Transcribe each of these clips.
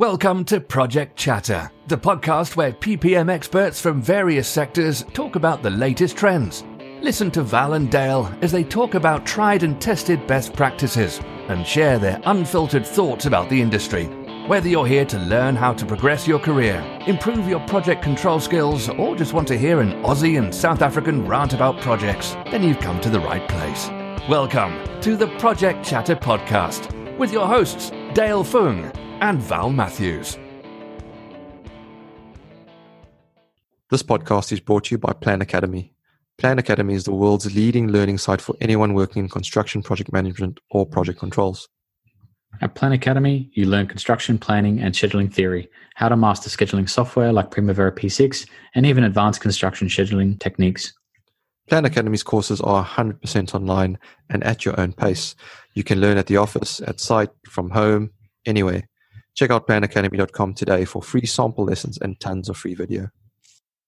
Welcome to Project Chatter, the podcast where PPM experts from various sectors talk about the latest trends. Listen to Val and Dale as they talk about tried and tested best practices and share their unfiltered thoughts about the industry. Whether you're here to learn how to progress your career, improve your project control skills, or just want to hear an Aussie and South African rant about projects, then you've come to the right place. Welcome to the Project Chatter podcast with your hosts, Dale Fung and Val Matthews. This podcast is brought to you by Plan Academy. Plan Academy is the world's leading learning site for anyone working in construction project management or project controls. At Plan Academy, you learn construction planning and scheduling theory, how to master scheduling software like Primavera P6, and even advanced construction scheduling techniques. Plan Academy's courses are 100% online and at your own pace. You can learn at the office, at site, from home, anywhere. Check out planacademy.com today for free sample lessons and tons of free video.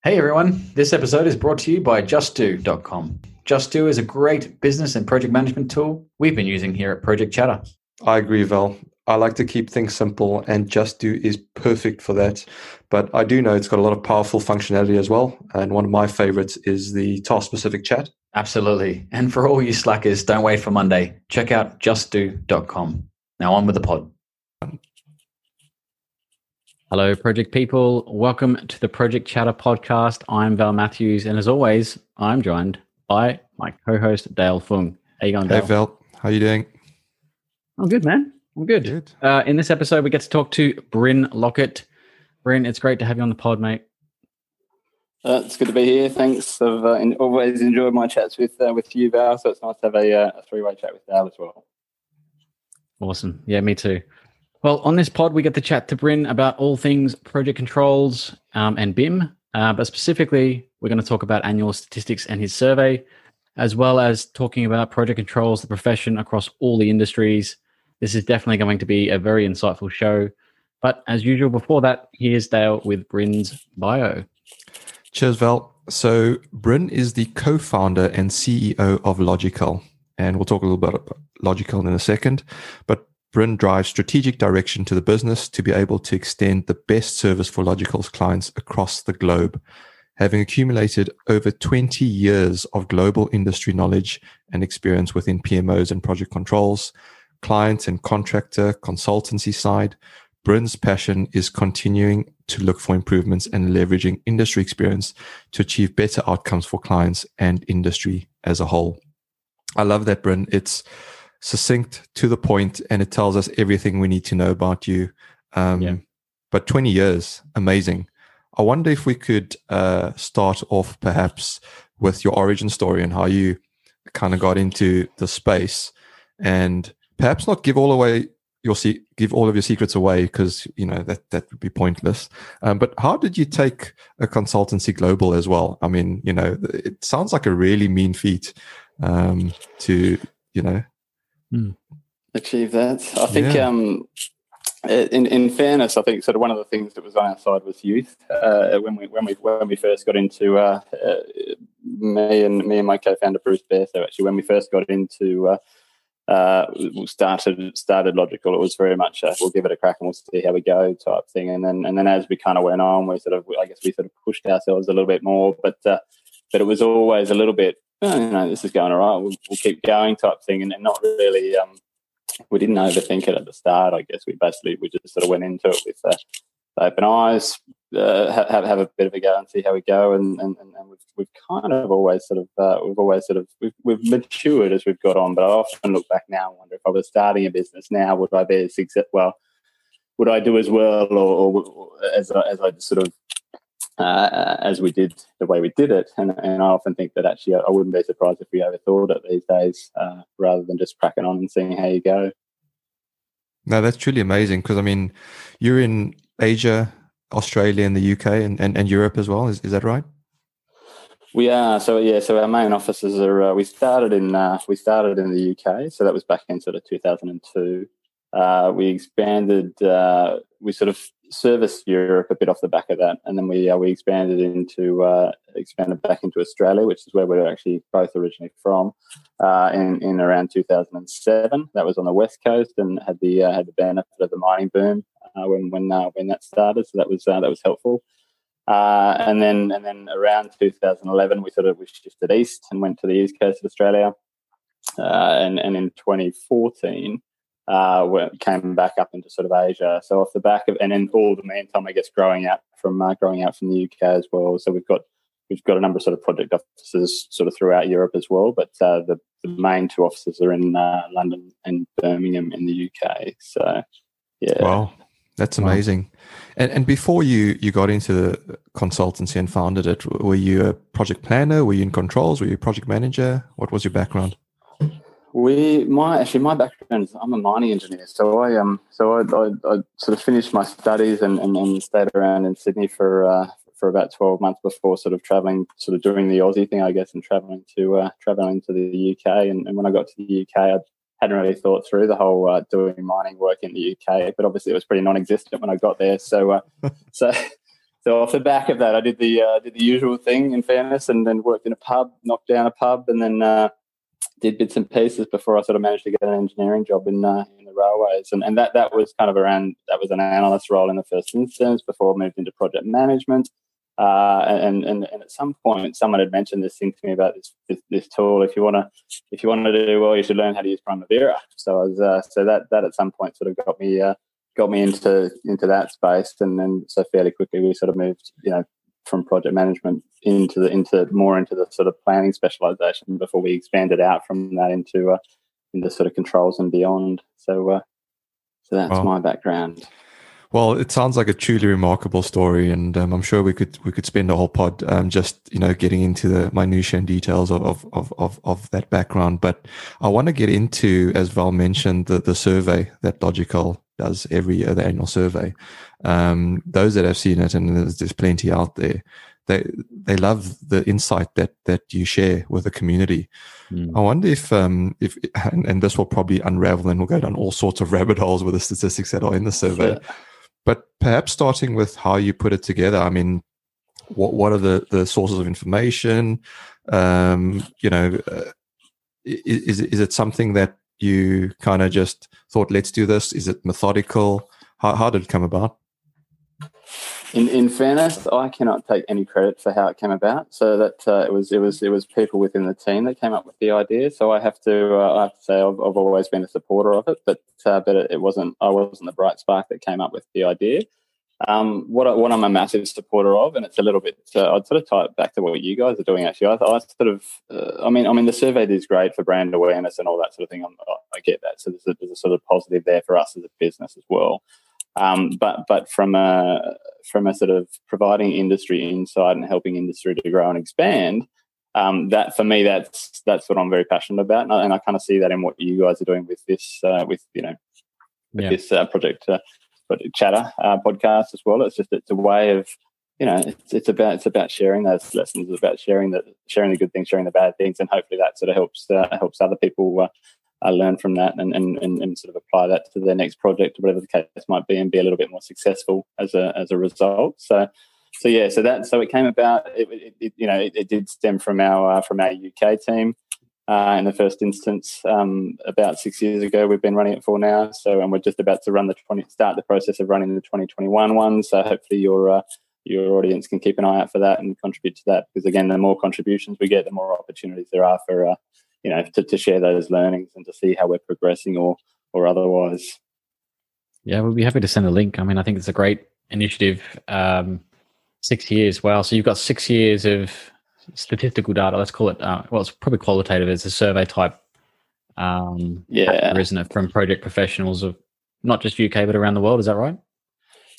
Hey everyone, this episode is brought to you by JustDo.com. JustDo is a great business and project management tool we've been using here at Project Chatter. I agree, Val. I like to keep things simple, and JustDo is perfect for that. But I do know it's got a lot of powerful functionality as well. And one of my favorites is the task specific chat. Absolutely. And for all you slackers, don't wait for Monday. Check out JustDo.com. Now on with the pod. Hello, project people. Welcome to the Project Chatter podcast. I'm Val Matthews, and as always, I'm joined by my co-host Dale Fung. How you going, Dale? Hey, Val. How you doing? I'm good, man. I'm good. Good. Uh, in this episode, we get to talk to Bryn Lockett. Bryn, it's great to have you on the pod, mate. Uh, it's good to be here. Thanks. I've uh, always enjoyed my chats with uh, with you, Val. So it's nice to have a, uh, a three way chat with Dale as well. Awesome. Yeah, me too. Well, on this pod, we get to chat to Bryn about all things project controls um, and BIM, uh, but specifically, we're going to talk about annual statistics and his survey, as well as talking about project controls, the profession across all the industries. This is definitely going to be a very insightful show. But as usual, before that, here's Dale with Bryn's bio. Cheers, Val. So, Bryn is the co founder and CEO of Logikal. And we'll talk a little bit about Logikal in a second. But Bryn drives strategic direction to the business to be able to extend the best service for Logikal's clients across the globe. Having accumulated over 20 years of global industry knowledge and experience within PMOs and project controls, client and contractor consultancy side, Bryn's passion is continuing to look for improvements and leveraging industry experience to achieve better outcomes for clients and industry as a whole. I love that, Bryn. It's succinct to the point and it tells us everything we need to know about you. Um, yeah. but 20 years amazing. I wonder if we could uh, start off perhaps with your origin story and how you kind of got into the space. And perhaps not give all away your se- give all of your secrets away because you know that that would be pointless. Um, but how did you take a consultancy global as well? I mean you know it sounds like a really mean feat um, to you know mm. achieve that. I think, yeah. um, in, in fairness, I think sort of one of the things that was on our side was youth. Uh, when we when we when we first got into uh, uh, me and me and my co-founder Bruce So actually when we first got into uh, uh, started started Logikal. It was very much a, we'll give it a crack and we'll see how we go type thing. And then and then as we kind of went on, we sort of I guess we sort of pushed ourselves a little bit more. But uh, but it was always a little bit oh, you know, this is going all right. We'll, we'll keep going type thing, and, not really. Um, we didn't overthink it at the start. I guess we basically we just sort of went into it with uh, open eyes, uh, have have a bit of a go and see how we go. And and, and we've, we've kind of always sort of uh, we've always sort of we've, we've matured as we've got on. But I often look back now and wonder if I was starting a business now, would I be as successful? Well, would I do as well, or, or as I, as I sort of uh, as we did the way we did it. And, and I often think that actually I wouldn't be surprised if we overthought it these days uh, rather than just cracking on and seeing how you go. No, that's truly amazing because I mean, you're in Asia, Australia, and the UK, and, and, and Europe as well. Is, is that right? We are so yeah. So our main offices are. Uh, we started in uh, we started in the UK, so that was back in sort of 2002. Uh, we expanded. Uh, we sort of service Europe a bit off the back of that, and then we uh, we expanded into uh, expanded back into Australia, which is where we are actually both originally from, uh, in in around 2007. That was on the west coast and had the uh, had the benefit of the mining boom uh, when when uh, when that started. So that was that was helpful. and then and then around 2011, we sort of we shifted east and went to the east coast of Australia, and and in 2014 uh, came back up into sort of Asia. So off the back of, and then all the meantime, I guess growing out from uh, growing out from the UK as well. So we've got we've got a number of sort of project offices sort of throughout Europe as well. But uh, the, the main two offices are in uh, London and Birmingham in the UK. So yeah, wow. That's amazing. Wow. And and before you you got into the consultancy and founded it, were you a project planner? Were you in controls? Were you a project manager? What was your background? We, my actually, my background is I'm a mining engineer, so I um, so I, I, I sort of finished my studies and, and, and, stayed around in Sydney for uh, for about twelve months before sort of traveling, sort of doing the Aussie thing, I guess, and traveling to uh, traveling to the UK. And, and when I got to the UK, I hadn't really thought through the whole uh, doing mining work in the UK, but obviously it was pretty non-existent when I got there. So, uh, so, so off the back of that, I did the uh, did the usual thing. In fairness, and then worked in a pub, knocked down a pub, and then uh, did bits and pieces before I sort of managed to get an engineering job in uh, in the railways, and and that that was kind of around that was an analyst role in the first instance before I moved into project management. Uh, and, and and at some point, someone had mentioned this thing to me about this this, this tool. If you want to if you want to do well, you should learn how to use Primavera. So I was uh, so that that at some point sort of got me uh, got me into into that space, and then so fairly quickly we sort of moved you know from project management into the into more into the sort of planning specialization before we expanded out from that into uh, into sort of controls and beyond. So uh, so that's wow. my background. Well, it sounds like a truly remarkable story, and um, I'm sure we could we could spend a whole pod um, just you know getting into the minutiae and details of, of of of that background. But I want to get into, as Val mentioned, the the survey that Logikal does every year, the annual survey. Um, those that have seen it, and there's, there's plenty out there, they they love the insight that that you share with the community. Mm. I wonder if um if and, and, this will probably unravel and we'll go down all sorts of rabbit holes with the statistics that are in the survey. But perhaps starting with how you put it together. I mean, what what are the the sources of information? Um, you know, uh, is is it something that you kind of just thought, let's do this? Is it methodical? How, how did it come about? In, in fairness, I cannot take any credit for how it came about. So that uh, it was it was it was people within the team that came up with the idea. So I have to uh, I have to say I've, I've, always been a supporter of it, but uh, but it, it, wasn't I wasn't the bright spark that came up with the idea. Um, what, I, what I'm a massive supporter of, and it's a little bit, uh, I'd sort of tie it back to what you guys are doing. Actually, I, I sort of, uh, I mean, I mean, the survey is great for brand awareness and all that sort of thing. I'm, i get that, so there's a, there's a, sort of positive there for us as a business as well. Um, but but from a from a sort of providing industry insight and helping industry to grow and expand, um, that for me that's that's what I'm very passionate about, and I, and I kind of see that in what you guys are doing with this uh, with you know with yeah. this uh, project project chatter uh, podcast as well. It's just it's a way of you know it's, it's about it's about sharing those lessons, it's about sharing the sharing the good things, sharing the bad things, and hopefully that sort of helps uh, helps other people uh, uh, learn from that and, and, and, and, sort of apply that to their next project or whatever the case might be and be a little bit more successful as a, as a result. So, so yeah, so that, so it came about, it, it, it you know, it, it, did stem from our, uh, from our UK team. Uh, in the first instance, um, about six years ago, we've been running it for now. So, and we're just about to run the 20, start the process of running the 2021 one. So, hopefully, your uh, your audience can keep an eye out for that and contribute to that. Because again, the more contributions we get, the more opportunities there are for uh, you know to, to share those learnings and to see how we're progressing or or otherwise yeah we'll be happy to send a link i mean i think it's a great initiative um, six years wow so you've got six years of statistical data let's call it uh, well it's probably qualitative it's a survey type um yeah isn't it from project professionals of not just uk but around the world is that right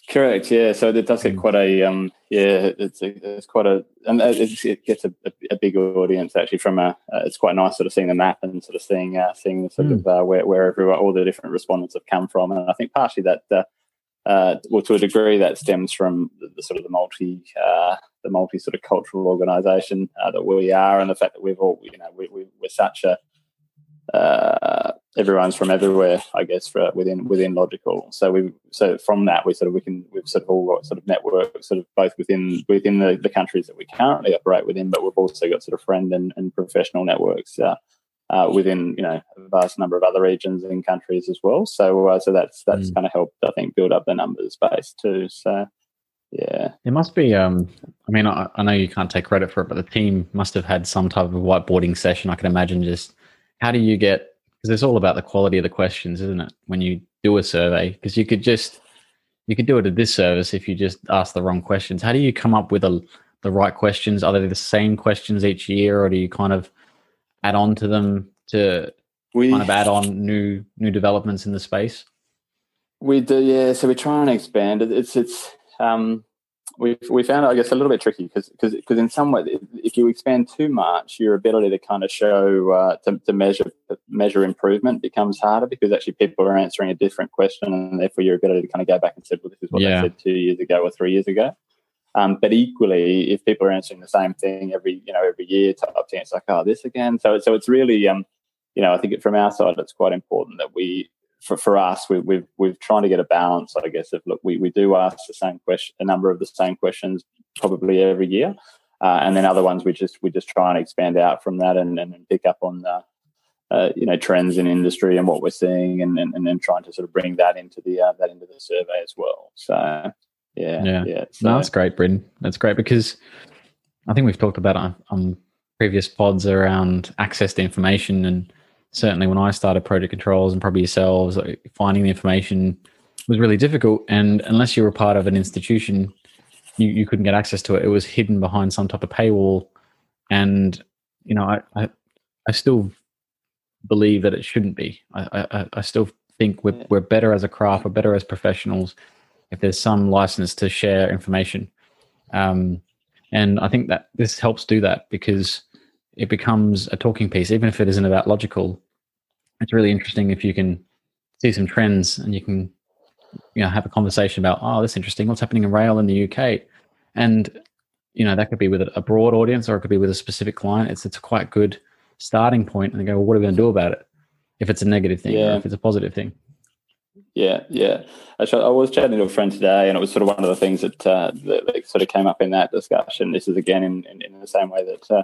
Correct. Yeah. So it does get mm. quite a um. Yeah, it's a, it's quite a and it gets a, a, big audience actually. From a uh, it's quite nice sort of seeing the map and sort of seeing uh, seeing sort mm. of uh, where where everyone all the different respondents have come from, and I think partially that. Uh, uh, well, to a degree, that stems from the, the sort of the multi, uh, the multi sort of cultural organisation uh, that we are, and the fact that we've all, you know, we, we, are such a, uh, everyone's from everywhere, I guess, for within within Logikal. So we so from that we sort of we can we've sort of all got sort of networks sort of both within within the, the countries that we currently operate within, but we've also got sort of friend and, and professional networks uh, uh, within you know a vast number of other regions and countries as well. So uh, so that's that's mm. kind of helped I think build up the numbers base too. So yeah, it must be. Um, I mean, I, I know you can't take credit for it, but the team must have had some type of whiteboarding session. I can imagine just how do you get because it's all about the quality of the questions, isn't it? When you do a survey, because you could just you could do it at this service if you just ask the wrong questions. How do you come up with a, the right questions? Are they the same questions each year, or do you kind of add on to them to we, kind of add on new new developments in the space? We do, yeah. So we try and expand. It's it's um, we we found it, I guess, a little bit tricky because because in some way, if you expand too much, your ability to kind of show uh, to, to measure measure improvement becomes harder because actually people are answering a different question, and therefore your ability to kind of go back and say, "Well, this is what yeah. they said two years ago or three years ago." Um, but equally, if people are answering the same thing every you know every year, type thing, it's like, "Oh, this again." So so it's really um, you know, I think it, from our side, it's quite important that we for, for us, we, we've we've trying to get a balance, I guess. Of look, we, we do ask the same question, a number of the same questions, probably every year, uh, and then other ones we just we just try and expand out from that and, and pick up on the uh, you know trends in industry and what we're seeing, and, and and then trying to sort of bring that into the uh, that into the survey as well. So yeah, yeah, yeah. So, no, that's great, Bryn. That's great because I think we've talked about on, on previous pods around access to information and certainly when I started project controls and probably yourselves, finding the information was really difficult. And unless you were part of an institution, you, you couldn't get access to it. It was hidden behind some type of paywall. And, you know, I, I, I still believe that it shouldn't be. I, I, I still think we're, we're better as a craft, we're better as professionals if there's some license to share information. Um, and I think that this helps do that because it becomes a talking piece, even if it isn't about Logikal. It's really interesting if you can see some trends and you can, you know, have a conversation about, oh, that's interesting. What's happening in rail in the UK? And you know, that could be with a broad audience or it could be with a specific client. It's it's a quite good starting point, and they go, well, what are we going to do about it? If it's a negative thing, yeah. or if it's a positive thing. Yeah, yeah. Actually, I was chatting to a friend today, and it was sort of one of the things that, uh, that, sort of came up in that discussion. This is again in, in, in the same way that uh,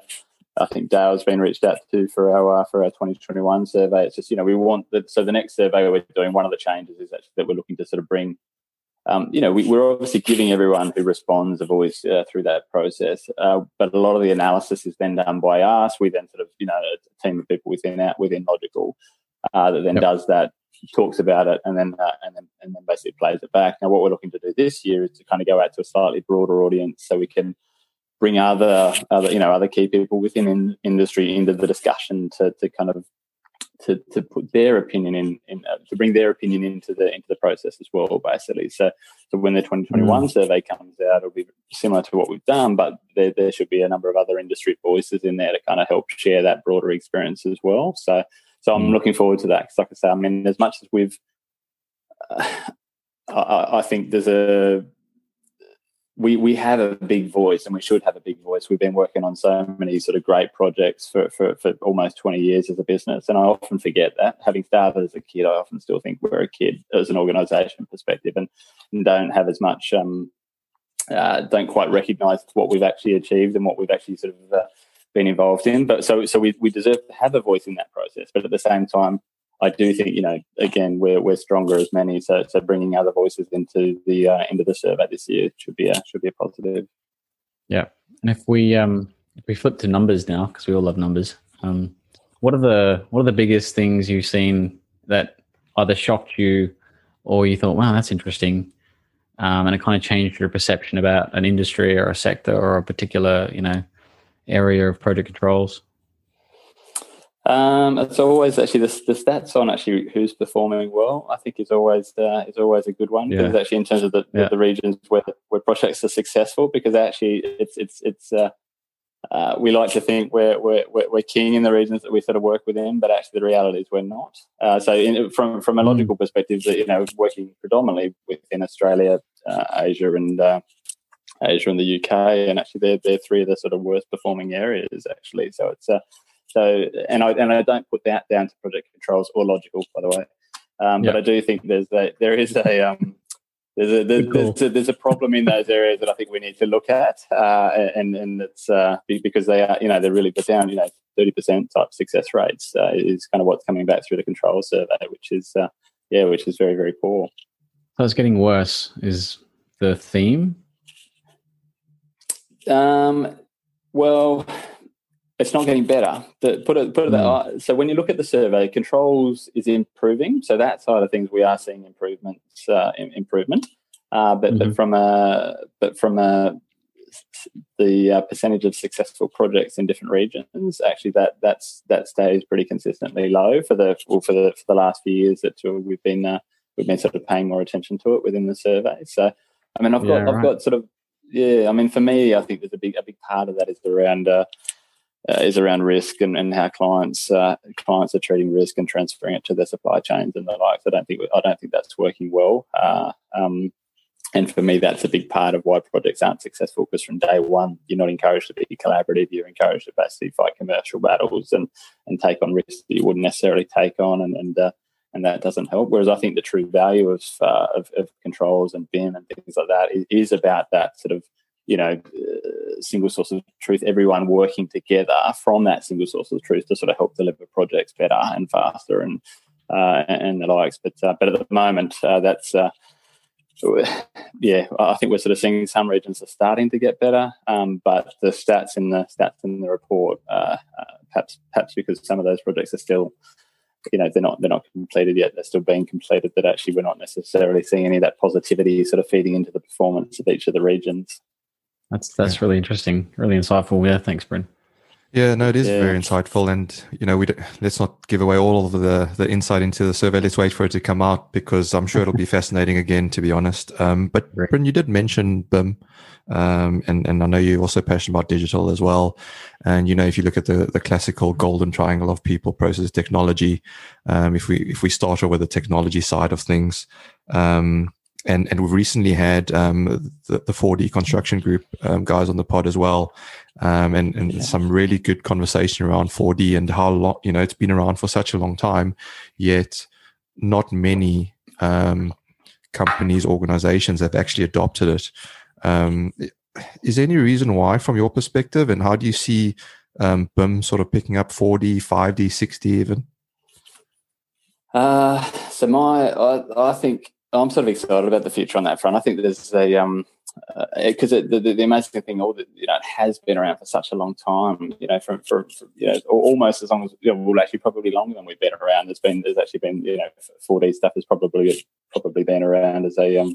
I think Dale's been reached out to for our uh, for our 2021 survey. It's just you know we want that. So the next survey we're doing, one of the changes is actually that we're looking to sort of bring. Um, you know, we, are obviously giving everyone who responds a voice uh, through that process, uh, but a lot of the analysis is then done by us. We then sort of, you know, a team of people within that within Logikal uh, that then yep. does that, talks about it, and then uh, and then and then basically plays it back. Now, what we're looking to do this year is to kind of go out to a slightly broader audience, so we can bring other other you know other key people within in industry into the discussion to to kind of to, to put their opinion in, in uh, to bring their opinion into the into the process as well basically so so when the 2021 mm. survey comes out it'll be similar to what we've done but there, there should be a number of other industry voices in there to kind of help share that broader experience as well so so i'm mm. looking forward to that because like i say i mean as much as we've uh, I, I think there's a we we have a big voice and we should have a big voice. We've been working on so many sort of great projects for, for, for almost 20 years as a business. And I often forget that. Having started as a kid, I often still think we're a kid as an organization perspective and, and don't have as much, um, uh, don't quite recognize what we've actually achieved and what we've actually sort of uh, been involved in. But so, so we, we deserve to have a voice in that process. But at the same time, I do think you know again we're we're stronger as many. So so bringing other voices into the uh, into the survey this year should be a should be a positive. Yeah, and if we um if we flip to numbers now because we all love numbers. Um, what are the what are the biggest things you've seen that either shocked you or you thought, wow, that's interesting, um, and it kind of changed your perception about an industry or a sector or a particular you know area of project controls? Um, it's always actually the, the stats on actually who's performing well. I think is always uh, is always a good one because yeah. actually in terms of the, yeah. the, regions where where projects are successful because actually it's it's it's uh, uh, we like to think we're, we're we're king in the regions that we sort of work within, but actually the reality is we're not. Uh, so in, from from a Logikal mm. perspective, that you know working predominantly within Australia, uh, Asia, and uh, Asia and the UK, and actually they're they're three of the sort of worst performing areas actually. So it's So, and I and I don't put that down to project controls or Logikal, by the way. Um, But I do think there's a, there is a um, there's a there's, there's, a there's, a problem in those areas that I think we need to look at, uh, and and it's uh, because they are you know they're really but down you know thirty percent type success rates uh, is kind of what's coming back through the control survey, which is uh, yeah, which is very very poor. So it's getting worse. Is the theme? Um, well, it's not getting better. The, put it, put it mm. that, so when you look at the survey, controls is improving. So that side of things, we are seeing improvements, uh, improvement. Uh, but, mm-hmm. but from a but from a the uh, percentage of successful projects in different regions, actually that that's that stays pretty consistently low for the well, for the for the last few years that we've been uh, we've been sort of paying more attention to it within the survey. So, I mean, I've got yeah, I've got sort of yeah. I mean, for me, I think there's a big a big part of that is around. Uh, uh, is around risk and, and how clients uh, clients are treating risk and transferring it to their supply chains and the like. I don't think I don't think that's working well. Uh, um, and for me, that's a big part of why projects aren't successful. Because from day one, you're not encouraged to be collaborative. You're encouraged to basically fight commercial battles and and take on risks that you wouldn't necessarily take on, and and uh, and that doesn't help. Whereas I think the true value of, uh, of, of controls and BIM and things like that is, is about that sort of you know, uh, single source of truth, everyone working together from that single source of truth to sort of help deliver projects better and faster and uh, and the likes. But uh, but at the moment, uh, that's uh, yeah, I think we're sort of seeing some regions are starting to get better, um, but the stats in the stats in the report, uh, perhaps perhaps because some of those projects are still you know they're not they're not completed yet they're still being completed that actually we're not necessarily seeing any of that positivity sort of feeding into the performance of each of the regions that's that's yeah. really interesting, really insightful. Yeah, thanks, Bryn. Yeah, no, it is yeah. very insightful, and you know, we let's not give away all of the the insight into the survey. Let's wait for it to come out because I'm sure it'll be fascinating again. To be honest, um, but Great. Bryn, you did mention BIM, um, and and I know you're also passionate about digital as well. And you know, if you look at the the classical golden triangle of people, process, technology, um, if we if we start with the technology side of things, um, and and we've recently had um, the, the 4D construction group um, guys on the pod as well, um, and and yeah. some really good conversation around 4D and how long you know it's been around for such a long time, yet not many um, companies organizations have actually adopted it. Um, is there any reason why, from your perspective, and how do you see um, BIM sort of picking up 4D, 5D, 6D even? Uh, so my, I, I think I'm sort of excited about the future on that front. I think there's a um because uh, the, the, the, amazing thing, all that you know, it has been around for such a long time. You know, from for, for you know almost as long as you know, well, actually probably longer than we've been around. There's been there's actually been you know 4D stuff has probably probably been around as a um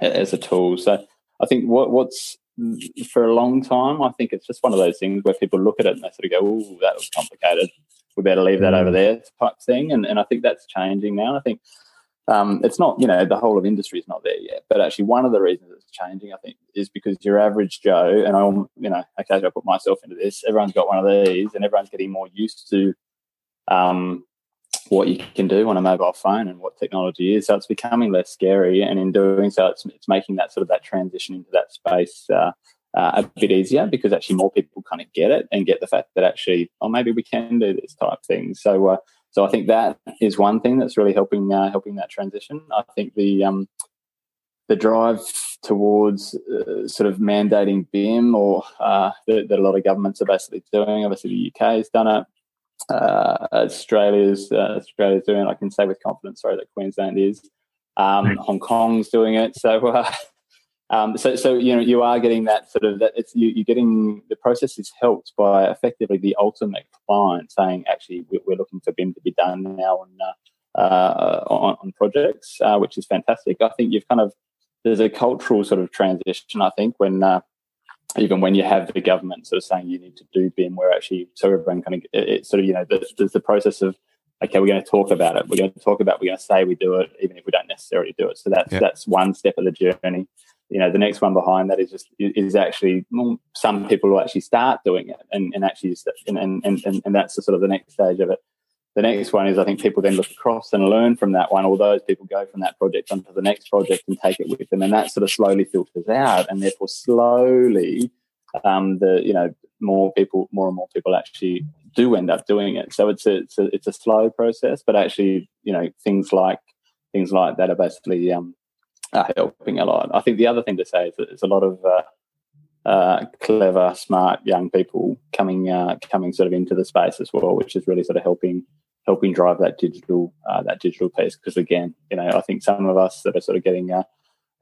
as a tool. So I think what what's for a long time, I think it's just one of those things where people look at it and they sort of go, "Oh, that was complicated. We better leave that over mm. there," type thing. And and I think that's changing now. I think um, it's not, you know, the whole of industry is not there yet. But actually, one of the reasons it's changing, I think, is because your average Joe, and I'm, you know, occasionally I put myself into this. Everyone's got one of these, and everyone's getting more used to um, what you can do on a mobile phone and what technology is. So it's becoming less scary, and in doing so, it's, it's making that sort of that transition into that space. Uh, uh, a bit easier because actually more people kind of get it and get the fact that actually, oh, maybe we can do this type thing. So, uh, so I think that is one thing that's really helping uh, helping that transition. I think the um, the drive towards uh, sort of mandating BIM or uh, that, that, a lot of governments are basically doing. Obviously, the UK has done it. Uh, Australia's uh, Australia's doing it. I can say with confidence, sorry, that Queensland is. Um, Hong Kong's doing it. So uh, um, so, so you know, you are getting that sort of that. It's you, are getting the process is helped by effectively the ultimate client saying, actually, we're looking for BIM to be done now on uh, uh, on, on, projects, uh, which is fantastic. I think you've kind of there's a cultural sort of transition. I think when uh, even when you have the government sort of saying you need to do BIM, where actually so everyone kind of it's sort of you know there's the process of okay, we're going to talk about it. We're going to talk about. We're going to say we do it, even if we don't necessarily do it. So that's yeah. that's one step of the journey you know the next one behind that is just is actually some people will actually start doing it and, and actually and, and, and, and that's the sort of the next stage of it the next one is i think people then look across and learn from that one all those people go from that project onto the next project and take it with them and that sort of slowly filters out and therefore slowly um, the you know more people more and more people actually do end up doing it. So it's a, it's a it's a slow process, but actually, you know, things like things like that are basically um, are helping a lot. I think the other thing to say is that there's a lot of uh, uh, clever, smart young people coming uh, coming sort of into the space as well, which is really sort of helping helping drive that digital uh, that digital piece. Because again, you know, I think some of us that are sort of getting uh,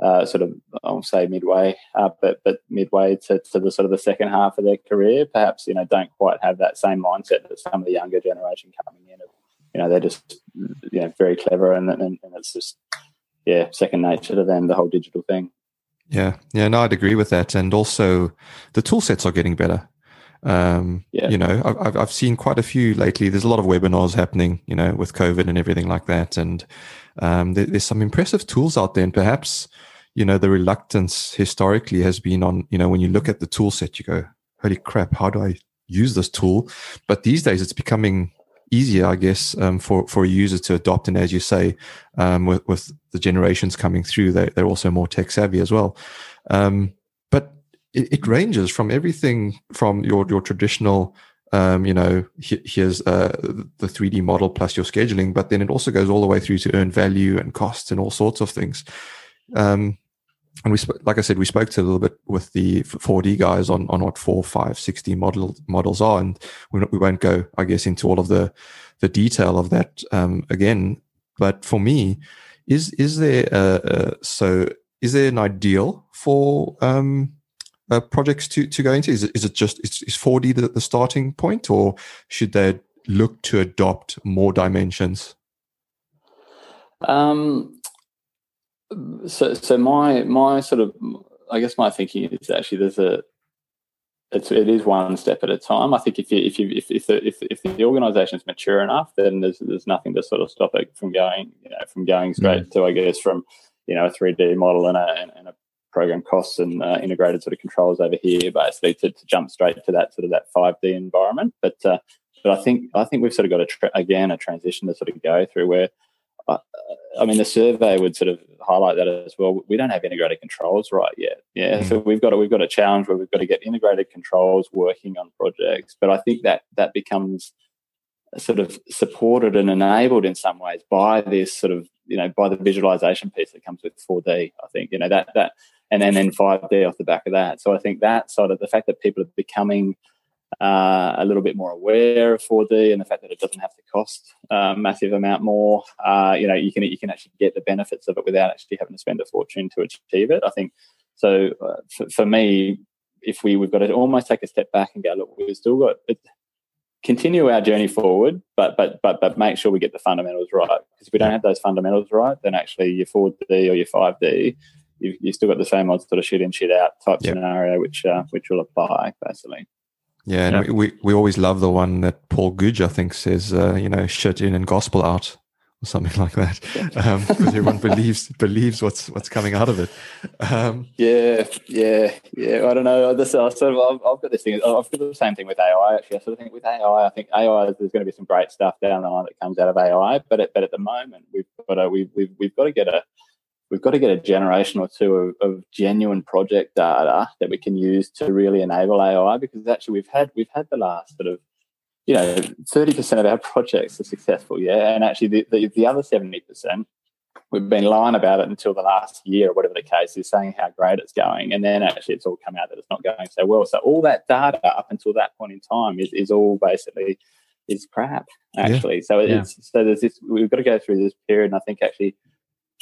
uh, sort of I'll say midway, but but midway to, to the sort of the second half of their career, perhaps you know don't quite have that same mindset that some of the younger generation coming in. You know, they're just you know very clever, and and, and it's just yeah second nature to them the whole digital thing. Yeah, yeah, no, I'd agree with that, and also the tool sets are getting better. Um, yeah. You know, I've, I've seen quite a few lately. There's a lot of webinars happening, you know, with COVID and everything like that. And um, there, there's some impressive tools out there. And perhaps, you know, the reluctance historically has been on, you know, when you look at the tool set, you go, holy crap, how do I use this tool? But these days it's becoming easier, I guess, um, for, for a user to adopt. And as you say, um, with, with the generations coming through, they, they're also more tech savvy as well. Um, it, it ranges from everything from your your traditional um, you know, here's uh, the 3D model plus your scheduling, but then it also goes all the way through to earn value and costs and all sorts of things. And we, sp- like I said, we spoke to a little bit with the 4D guys on, on what four, five, 6D model models are. And we, we won't go, I guess, into all of the, the detail of that, um, again. But for me, is, is there, a, a, so is there an ideal for, um, uh, projects to, to go into? Is it, is it just is, is 4D the, the starting point, or should they look to adopt more dimensions? Um, so, so my my sort of, I guess my thinking is actually there's a, it's it is one step at a time. I think if you if you if if the, if, if the organisation is mature enough, then there's there's nothing to sort of stop it from going you know from going straight mm. to I guess from you know a 3D model and a and a program costs and uh, integrated sort of controls over here, basically to, to, jump straight to that sort of that 5D environment. But uh, but I think I think we've sort of got a tra- again a transition to sort of go through where. I mean, the survey would sort of highlight that as well. We don't have integrated controls right yet. Yeah, mm-hmm. so we've got a, we've got a challenge where we've got to get integrated controls working on projects. But I think that that becomes sort of supported and enabled in some ways by this sort of you know by the visualization piece that comes with 4D. I think you know that that and then then 5D off the back of that. So I think that sort of the fact that people are becoming uh, a little bit more aware of 4D and the fact that it doesn't have to cost a massive amount more. Uh, you know, you can you can actually get the benefits of it without actually having to spend a fortune to achieve it. I think so. Uh, for, for, me, if we we've got to almost take a step back and go, look, we've still got it, continue our journey forward, but but but but make sure we get the fundamentals right. Because if we don't have those fundamentals right, then actually your 4D or your 5D you've, you've still got the same odd sort of shit in, shit out type yep. scenario, which uh, which will apply basically. Yeah, and yeah. We, we, we always love the one that Paul Goodge, I think, says, uh, you know, shit in and gospel out or something like that, because um, everyone believes believes what's what's coming out of it. Um, yeah, yeah, yeah. I don't know. This, I sort of, I've, I've, got this thing. I've got the same thing with AI. Actually, I sort of think with AI, I think AI is there's going to be some great stuff down the line that comes out of AI. But at, but at the moment, we've got a, we've, we've we've got to get a we've got to get a generation or two of, of, genuine project data that we can use to really enable AI because actually we've had we've had the last sort of you know 30% of our projects are successful yeah and actually the, the, the other 70% we've been lying about it until the last year or whatever the case is saying how great it's going and then actually it's all come out that it's not going so well so all that data up until that point in time is, is all basically is crap actually yeah. so it's yeah. so there's this we've got to go through this period and i think actually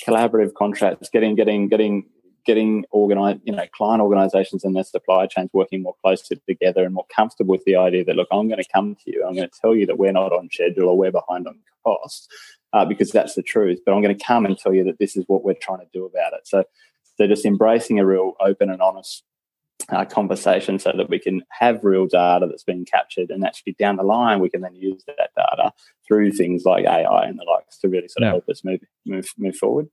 collaborative contracts, getting getting getting getting organized, you know, client organizations and their supply chains working more closely together and more comfortable with the idea that look, I'm going to come to you, I'm going to tell you that we're not on schedule or we're behind on cost, uh, because that's the truth. But I'm going to come and tell you that this is what we're trying to do about it. So, so just embracing a real open and honest uh, conversation so that we can have real data that's being captured and actually down the line we can then use that data through things like AI and the likes to really sort of yeah. help us move move move forward.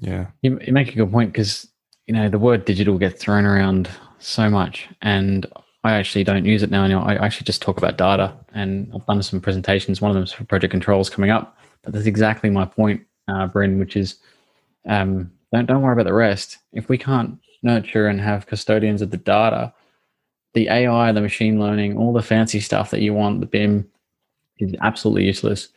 Yeah, you, you make a good point because you know the word digital gets thrown around so much, and I actually don't use it now. anymore. I actually just talk about data, and I've done some presentations. One of them is for project controls coming up, but that's exactly my point, uh, Bryn, which is um, don't don't worry about the rest. If we can't nurture and have custodians of the data, the AI, the machine learning, all the fancy stuff that you want, the BIM is absolutely useless.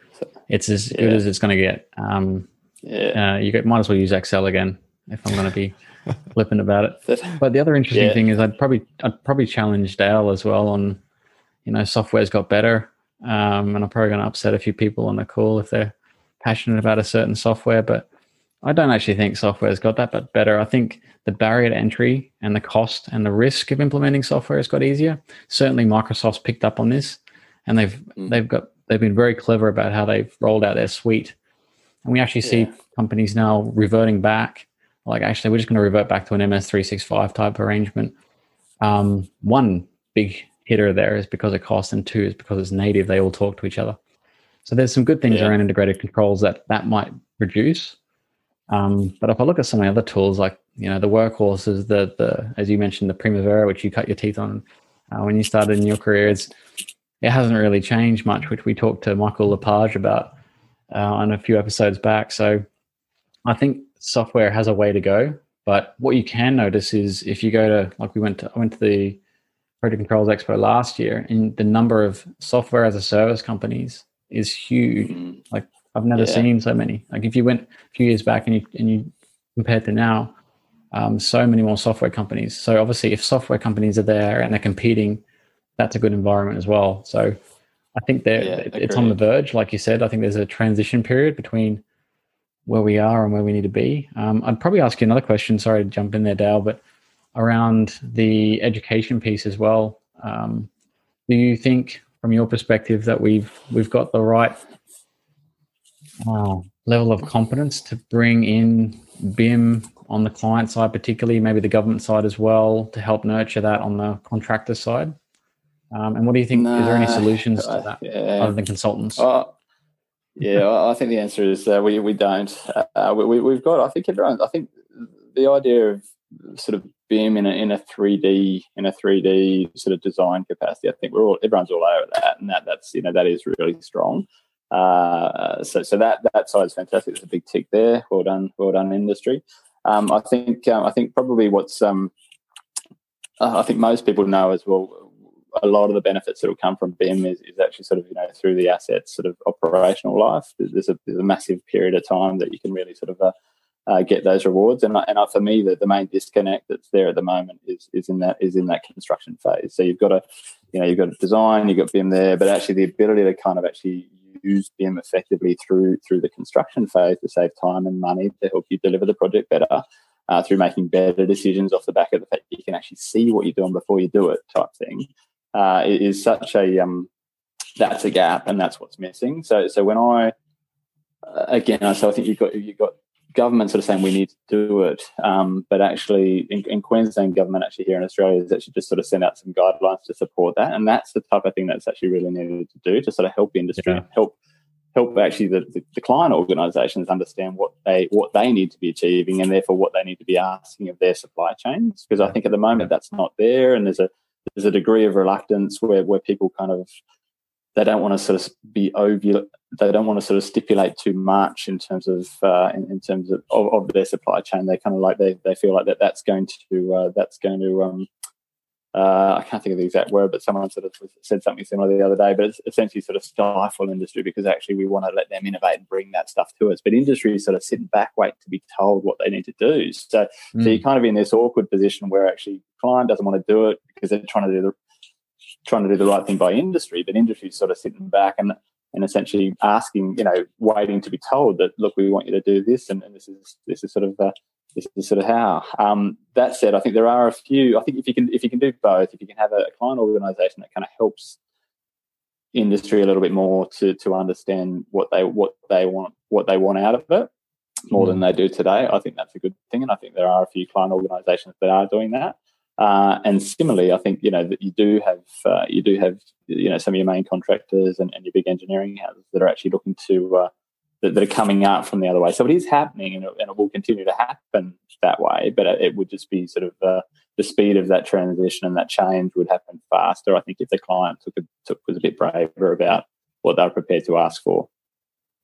It's as good Yeah. as it's going to get. Um, Yeah. uh, you get, might as well use Excel again if I'm going to be flippant about it. But the other interesting Yeah. thing is I'd probably I'd probably challenge Dale as well on, you know, software's got better, um, and I'm probably going to upset a few people on the call if they're passionate about a certain software. But I don't actually think software's got that but better. I think the barrier to entry and the cost and the risk of implementing software has got easier. Certainly, Microsoft's picked up on this, and they've Mm. they've got they've been very clever about how they've rolled out their suite. And we actually see Yeah. companies now reverting back like actually we're just going to revert back to an ms365 type arrangement um, one big hitter there is because of cost and two is because it's native they all talk to each other so there's some good things Yeah. around integrated controls that that might reduce um, but if i look at some of the other tools like you know the workhorses the the as you mentioned the primavera which you cut your teeth on uh, when you started in your career it's it hasn't really changed much which we talked to michael lepage about uh, on a few episodes back so I think software has a way to go, but what you can notice is if you go to like we went to I went to the Project Controls Expo last year, and the number of software as a service companies is huge. Mm. I've never Yeah. seen so many. Like if you went a few years back and you and you compared to now, um, so many more software companies. So obviously, if software companies are there and they're competing, that's a good environment as well. So I think they're, Yeah, it's on the verge, like you said. I think there's a transition period between where we are and where we need to be. Um, I'd probably ask you another question. Sorry to jump in there, Dale, but around the education piece as well. Um, do you think, from your perspective, that we've we've got the right uh, level of competence to bring in BIM on the client side, particularly maybe the government side as well, to help nurture that on the contractor side? Um, and what do you think? is there any solutions to that yeah. other than consultants? Uh, yeah, I think the answer is uh, we we don't. Uh, we, we we've got. I think everyone. I think the idea of sort of BIM in a in a three D in a three D sort of design capacity. I think we're all everyone's all over that, and that that's you know that is really strong. Uh, so so that that side's fantastic. There's a big tick there. Well done, well done, industry. Um, I think um, I think probably what's um, I think most people know as well. A lot of the benefits that will come from BIM is, is actually sort of you know through the assets sort of operational life. There's a, there's a massive period of time that you can really sort of uh, uh, get those rewards. And and for me, the, the main disconnect that's there at the moment is is in that is in that construction phase. So you've got a, you know you've got design, you've got BIM there, but actually the ability to kind of actually use BIM effectively through through the construction phase to save time and money to help you deliver the project better. Uh, through making better decisions off the back of the fact you can actually see what you're doing before you do it, type thing, uh, is such a um, that's a gap, and that's what's missing. So, so when I uh, again, so I think you've got you've got government sort of saying we need to do it, um, but actually in, in Queensland government actually here in Australia has actually just sort of sent out some guidelines to support that, and that's the type of thing that's actually really needed to do to sort of help industry, Yeah. help help actually the, the, the client organisations understand what they what they need to be achieving, and therefore what they need to be asking of their supply chains. Because I think at the moment that's not there, and there's a there's a degree of reluctance where where people kind of they don't want to sort of be over they don't want to sort of stipulate too much in terms of uh, in, in terms of, of, of their supply chain they kind of like they, they feel like that that's going to uh, that's going to um, uh, I can't think of the exact word, but someone sort of said something similar the other day. But it's essentially sort of stifle industry because actually we want to let them innovate and bring that stuff to us. But industry is sort of sitting back, wait to be told what they need to do. So, so Mm. you're kind of in this awkward position where actually client doesn't want to do it because they're trying to do the trying to do the right thing by industry, but industry's sort of sitting back and and essentially asking, you know, waiting to be told that look, we want you to do this, and, and this is this is sort of uh, this is sort of how. Um, that said, I think there are a few. I think if you can if you can do both, if you can have a client organisation that kind of helps industry a little bit more to to understand what they what they want what they want out of it more than they do today, I think that's a good thing, and I think there are a few client organisations that are doing that. Uh, and similarly, I think you know that you do have uh, you do have you know some of your main contractors and, and your big engineering houses that are actually looking to uh, that, that are coming out from the other way. So it is happening, and it, and it will continue to happen that way. But it, it would just be sort of uh, the speed of that transition and that change would happen faster. I think if the client took a, took was a bit braver about what they're prepared to ask for.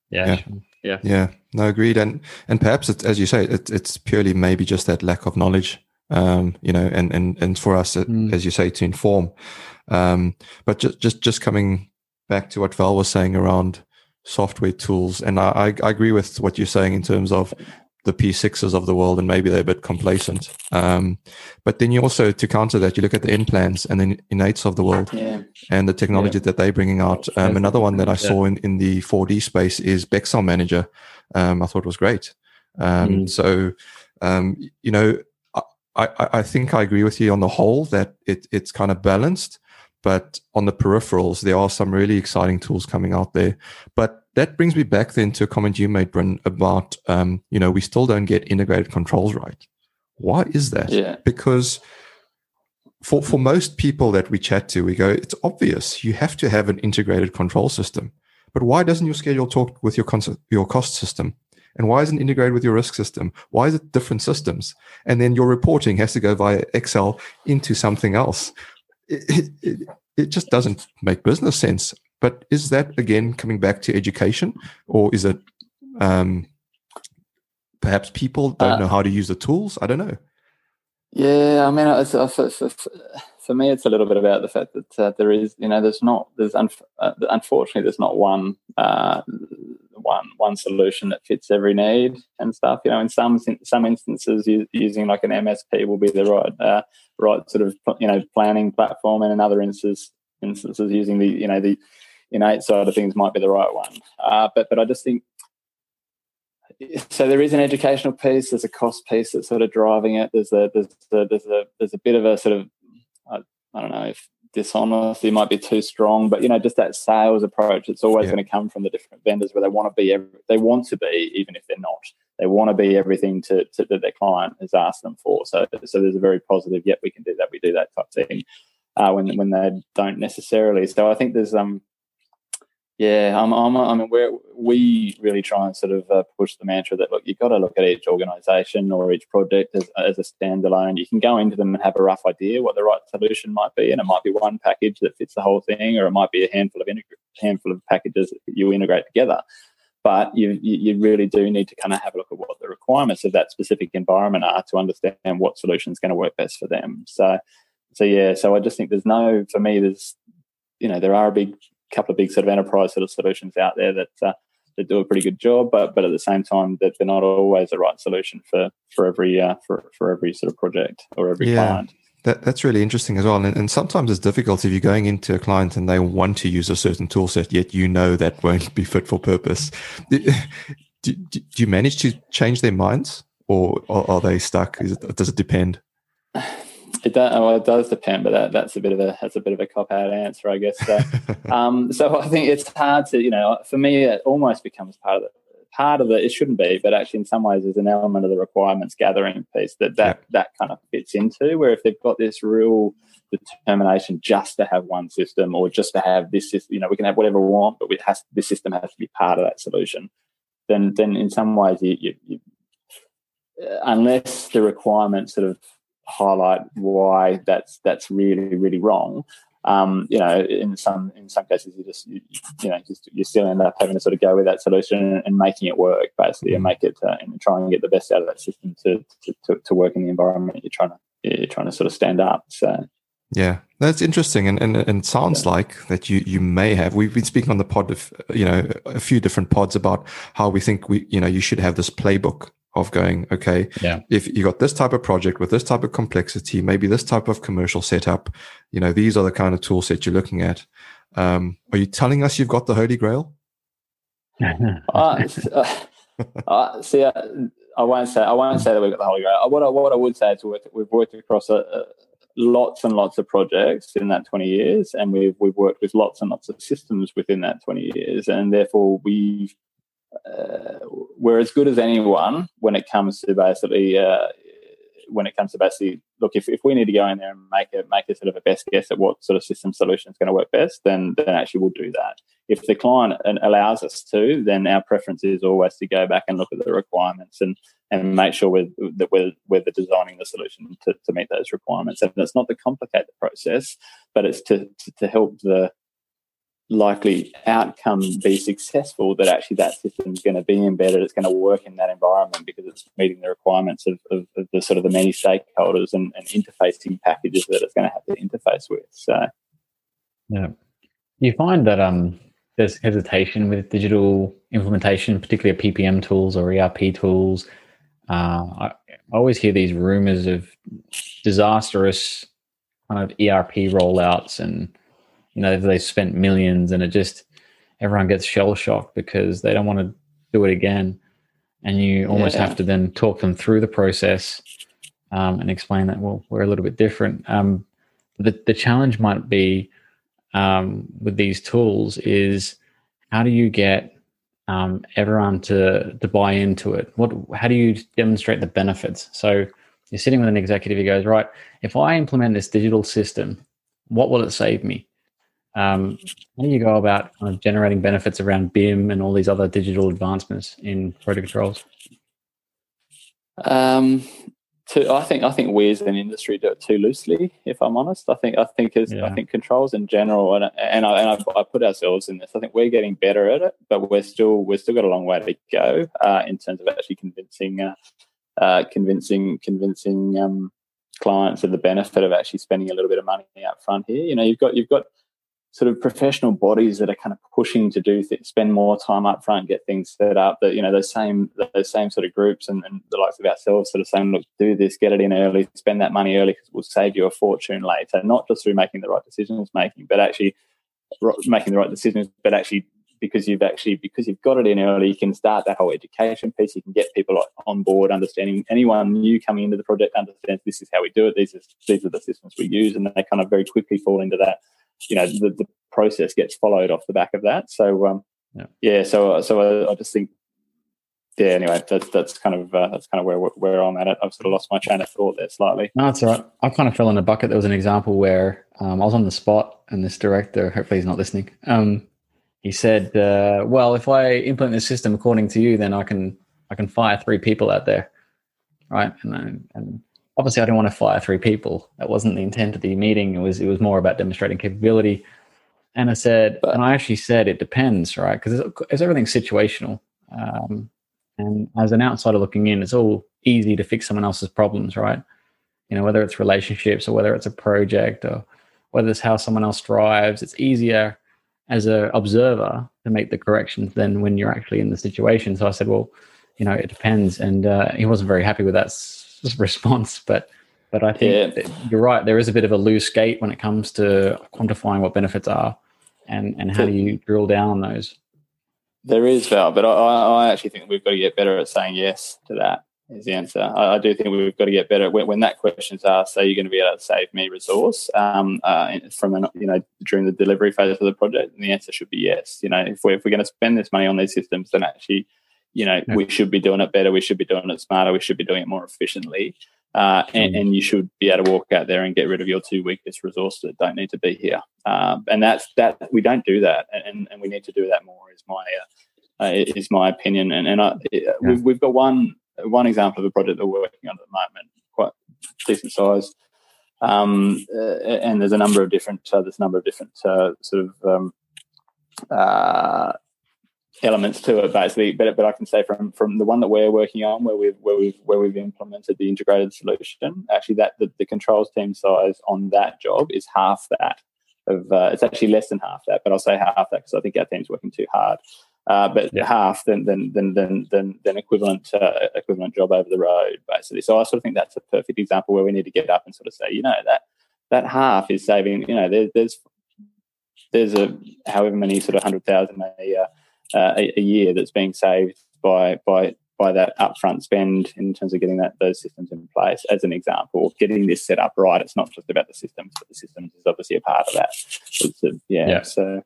Yeah. Yeah. Yeah. Yeah, no, agreed. And and perhaps it's as you say, it, it's purely maybe just that lack of knowledge um, you know, and and and for us, mm. as you say, to inform. Um, but just just just coming back to what Val was saying around software tools, and I, I agree with what you're saying in terms of the P6s of the world, and maybe they're a bit complacent. Um, but then you also, to counter that, you look at the implants and the Innates of the world yeah. and the technology yeah. that they're bringing out. Um, another one that I saw in, in the 4D space is Bexel Manager. Um, I thought was great. Um, mm. So, um, you know, I, I, think I agree with you on the whole that it, it's kind of balanced. But on the peripherals, there are some really exciting tools coming out there. But that brings me back then to a comment you made, Bryn, about um, you know we still don't get integrated controls right. Why is that? Yeah. Because for for most people that we chat to, we go, it's obvious you have to have an integrated control system. But why doesn't your schedule talk with your con- your cost system? And why isn't it integrated with your risk system? Why is it different systems? And then your reporting has to go via Excel into something else. It, it, it just doesn't make business sense. But is that again coming back to education, or is it um, perhaps people don't uh, know how to use the tools? I don't know. Yeah, I mean, it's, it's, it's, for me, it's a little bit about the fact that uh, there is, you know, there's not, there's un- uh, unfortunately, there's not one, uh, one, one solution that fits every need and stuff. You know, in some some instances, using like an MSP will be the right, uh, right sort of, you know, planning platform, and in other instances, instances using the, you know, the innate side of things might be the right one. Uh, but but I just think so. There is an educational piece. There's a cost piece that's sort of driving it. There's a there's a, there's a there's a bit of a sort of I, I don't know if dishonesty might be too strong, but you know, just that sales approach. It's always yeah. going to come from the different vendors where they want to be. Every, they want to be, even if they're not. They want to be everything to, to that their client has asked them for. So, so there's a very positive. Yep, we can do that. We do that type thing. Uh, when when they don't necessarily. So I think there's um yeah, I'm, I'm, I mean, we we really try and sort of uh, push the mantra that look, you've got to look at each organisation or each project as, as a standalone. You can go into them and have a rough idea what the right solution might be, and it might be one package that fits the whole thing, or it might be a handful of integra- handful of packages that you integrate together. But you, you really do need to kind of have a look at what the requirements of that specific environment are to understand what solution is going to work best for them. So, so yeah, so I just think there's no for me there's you know there are a big couple of big sort of enterprise sort of solutions out there that uh, that do a pretty good job, but but at the same time that they're not always the right solution for for every uh, for for every sort of project or every yeah. client. That, that's really interesting as well. And, and, sometimes it's difficult if you're going into a client and they want to use a certain tool set, yet you know that won't be fit for purpose. Do, do, do you manage to change their minds or, or are they stuck? It, does it depend? It does, well, it does depend, but that, that's a bit of a that's a bit of a cop out answer, I guess. So, um, so I think it's hard to you know for me it almost becomes part of the part of it. It shouldn't be, but actually in some ways there's an element of the requirements gathering piece that that yeah. that kind of fits into. Where if they've got this real determination just to have one system or just to have this system, you know, we can have whatever we want, but we has this system has to be part of that solution. Then then in some ways you, you, you unless the requirements sort of highlight why that's that's really really wrong. Um, you know, in some in some cases, you just you, you know just, you still end up having to sort of go with that solution and, and making it work basically, and mm. make it uh, and try and get the best out of that system to, to, to, to work in the environment you're trying to you're trying to sort of stand up. So yeah, that's interesting, and and, and sounds yeah. like that you you may have. We've been speaking on the pod of you know a few different pods about how we think we you know you should have this playbook of going, okay, yeah. if you got this type of project with this type of complexity, maybe this type of commercial setup, you know, these are the kind of tool sets you're looking at. Um, are you telling us you've got the holy grail? uh, uh, see, uh, I won't say I won't say that we've got the holy grail. What I, what I would say is we've worked across a, a, lots and lots of projects in that 20 years, and we've we've worked with lots and lots of systems within that 20 years, and therefore we've uh, we're as good as anyone when it comes to basically uh, when it comes to basically look if, if we need to go in there and make it make a sort of a best guess at what sort of system solution is going to work best then then actually we'll do that. If the client allows us to then our preference is always to go back and look at the requirements and and make sure we're, that we're, we're designing the solution to, to meet those requirements. And it's not to complicate the process but it's to, to, to help the likely outcome be successful that actually that system is going to be embedded it's going to work in that environment because it's meeting the requirements of, of, of the sort of the many stakeholders and, and, interfacing packages that it's going to have to interface with so. Yeah. You find that um there's hesitation with digital implementation particularly ppm tools or erp tools? Uh, I, I always hear these rumors of disastrous kind of erp rollouts and you know they spent millions and it just everyone gets shell shocked because they don't want to do it again. And you almost yeah. have to then talk them through the process um, and explain that well we're a little bit different. Um, the, the challenge might be um, with these tools is how do you get um, everyone to to buy into it? What how do you demonstrate the benefits? So you're sitting with an executive who goes right if i implement this digital system what will it save me um, how do you go about kind of generating benefits around BIM and all these other digital advancements in project controls? Um, to, I think I think we as an industry do it too loosely. If I'm honest, I think I think as yeah. I think controls in general, and and, I, and I, I, put ourselves in this. I think we're getting better at it, but we're still we're still got a long way to go uh, in terms of actually convincing uh, uh, convincing convincing um, clients of the benefit of actually spending a little bit of money up front here. You know, you've got you've got sort of professional bodies that are kind of pushing to do th- spend more time up front, get things set up. That you know those same those same sort of groups and, and, the likes of ourselves sort of saying, look, do this, get it in early, spend that money early because it will save you a fortune later. Not just through making the right decisions making, but actually making the right decisions, but actually because you've actually because you've got it in early, you can start that whole education piece. You can get people on board, understanding anyone new coming into the project understands this is how we do it. These are these are the systems we use, and they kind of very quickly fall into that you know the, the process gets followed off the back of that. So um, yeah. yeah, so so I, I, just think yeah. Anyway, that's that's kind of uh, that's kind of where where I'm at. It. I've sort of lost my train of thought there slightly. No, that's all right. I kind of fell in a bucket. There was an example where um, I was on the spot, and this director, hopefully he's not listening. Um, he said, uh, "Well, if I implement this system according to you, then I can I can fire three people out there, right?" And and obviously I didn't want to fire three people. That wasn't the intent of the meeting. It was it was more about demonstrating capability. And I said, but, and I actually said it depends, right? Because it's, it's everything's situational. Um, and as an outsider looking in, it's all easy to fix someone else's problems, right? You know, whether it's relationships or whether it's a project or whether it's how someone else drives, it's easier as an observer to make the corrections than when you're actually in the situation. So I said, well, you know, it depends. And uh, he wasn't very happy with that response, but but I think yeah. you're right. There is a bit of a loose gate when it comes to quantifying what benefits are, and and how do you drill down on those? There is Val, but I, I actually think we've got to get better at saying yes to that. Is the answer? I, I do think we've got to get better when, when that question's asked. Are you're going to be able to save me resource um, uh, from an, you know during the delivery phase of the project, and the answer should be yes. You know, if we're if we're going to spend this money on these systems, then actually you know we should be doing it better we should be doing it smarter we should be doing it more efficiently uh, and, and, you should be able to walk out there and get rid of your two weakest resources that don't need to be here. Um, and that's that we don't do that and, and we need to do that more is my uh, uh, is my opinion. And, and I, yeah. we've, we've got one one example of a project that we're working on at the moment quite decent size. Um, uh, and there's a number of different uh, there's a number of different uh, sort of um, elements to it basically but but I can say from from the one that we're working on where we've where we've where we've implemented the integrated solution actually that the, the controls team size on that job is half that of uh, it's actually less than half that but I'll say half that because I think our team's working too hard uh, but yeah. half then then then then then then equivalent uh, equivalent job over the road basically so I sort of think that's a perfect example where we need to get up and sort of say you know that that half is saving you know there, there's there's a however many sort of hundred thousand a uh, uh, a, a, year that's being saved by by by that upfront spend in terms of getting that those systems in place. As an example, getting this set up right. It's not just about the systems, but the systems is obviously a part of that. A, yeah, yeah, So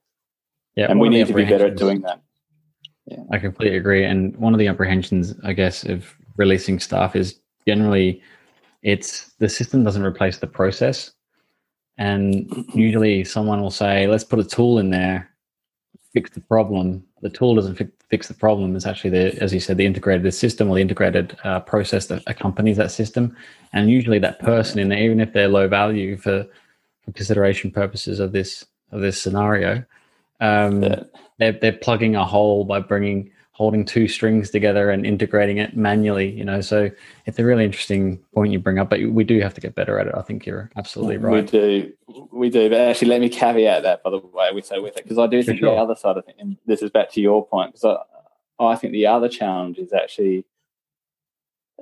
yeah, and we need to be better at doing that. Yeah. I completely agree. And one of the apprehensions, I guess, of releasing stuff is generally it's the system doesn't replace the process. And usually someone will say, let's put a tool in there, fix the problem, the tool doesn't fi- fix the problem. It's actually the, as you said, the integrated system or the integrated uh, process that accompanies that system. And usually, that person in there, even if they're low value for, for consideration purposes of this of this scenario, Um, yeah. they're they're plugging a hole by bringing holding two strings together and integrating it manually. You know, so it's a really interesting point you bring up. But we do have to get better at it. I think you're absolutely right. We do, we do. But actually, let me caveat that by the way we say with it because I do think sure. the other side of it, and this is back to your point because I I think the other challenge is actually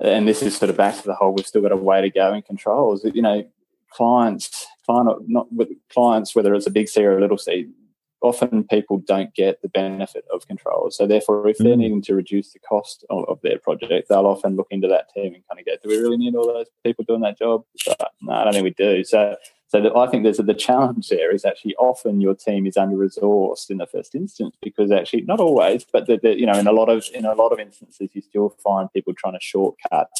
and this is sort of back to the whole we've still got a way to go in controls you know clients client not with clients whether it's a big c or a little c often people don't get the benefit of controls so therefore if they're mm. needing to reduce the cost of, of, their project they'll often look into that team and kind of go do we really need all those people doing that job? But, no i don't think we do. So so the, I think there's a, the challenge there is actually often your team is under resourced in the first instance because actually not always, but the, the, you know in a lot of in a lot of instances you still find people trying to shortcut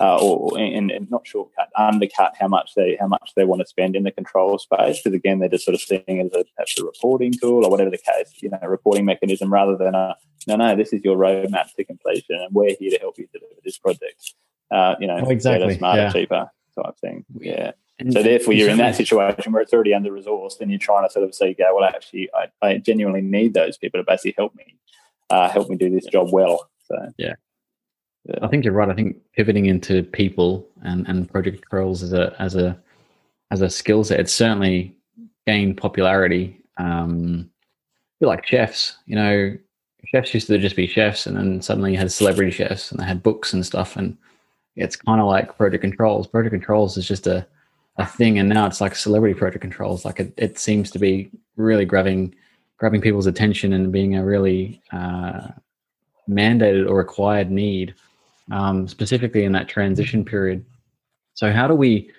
uh, or in, in, not shortcut undercut how much they how much they want to spend in the control space because again they're just sort of seeing it as a, perhaps a reporting tool or whatever the case you know reporting mechanism rather than a no no this is your roadmap to completion and we're here to help you deliver this project uh, you know oh, exactly better, smarter yeah. cheaper type thing yeah and so therefore, you're in that situation where it's already under resourced, and you're trying to sort of say, "Go well, actually, I, I genuinely need those people to basically help me, uh, help me do this job well." So yeah. I think you're right. I think pivoting into people and, and project controls as a as a as a skill set, it's certainly gained popularity. Um, like chefs, you know, chefs used to just be chefs, and then suddenly you had celebrity chefs, and they had books and stuff, and it's kind of like project controls. Project controls is just a a thing, and now it's like celebrity project controls. Like it, it seems to be really grabbing grabbing people's attention and being a really uh, mandated or required need, um, specifically in that transition period. So, how do we?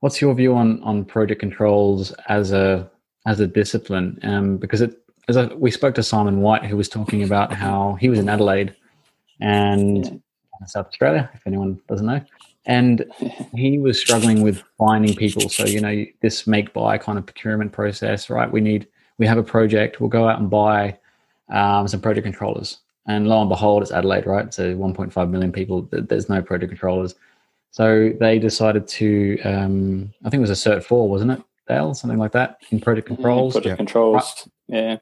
What's your view on on project controls as a as a discipline? Um, because it, as I, we spoke to Simon White, who was talking about how he was in Adelaide and South Australia, if anyone doesn't know, and he was struggling with finding people so you know this make buy kind of procurement process right we need we have a project we'll go out and buy um, some project controllers and lo and behold it's adelaide right so 1.5 million people there's no project controllers so they decided to um, i think it was a cert 4 wasn't it dale something like that in project mm-hmm. controls project yeah. controls yeah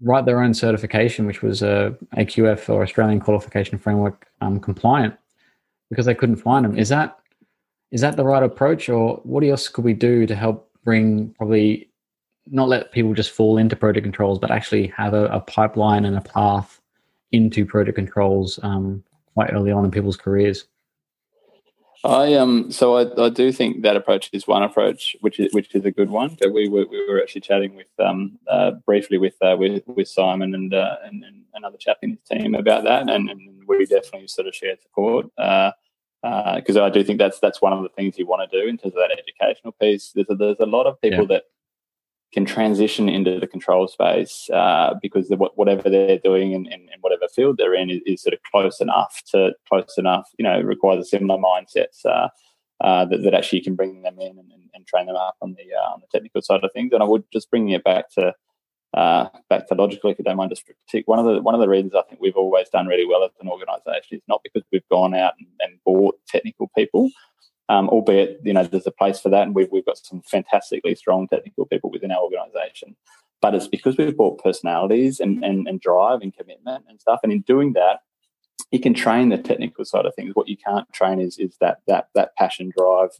write their own certification which was a aqf or australian qualification framework um, compliant because they couldn't find them. Is that is that the right approach, or what else could we do to help bring probably not let people just fall into project controls, but actually have a, a pipeline and a path into project controls um, quite early on in people's careers? I um so I, I do think that approach is one approach which is which is a good one. That we were we were actually chatting with um uh, briefly with uh, with with Simon and, uh, and, and another chap in his team about that, and, and we definitely sort of shared support. Uh, because uh, I do think that's that's one of the things you want to do in terms of that educational piece. There's a, there's a lot of people yeah. that can transition into the control space uh, because the, whatever they're doing in, in, in, whatever field they're in is, is, sort of close enough to close enough. You know, requires a similar mindsets uh, uh, that, that actually can bring them in and, and, train them up on the uh, on the technical side of things. And I would just bring it back to uh, back to Logikal, if you don't mind, just critique. One of the one of the reasons I think we've always done really well as an organisation is not because we've gone out and, and bought technical people, um, albeit you know there's a place for that, and we've we've got some fantastically strong technical people within our organisation. But it's because we've bought personalities and, and, and drive and commitment and stuff. And in doing that, you can train the technical side of things. What you can't train is is that that that passion drive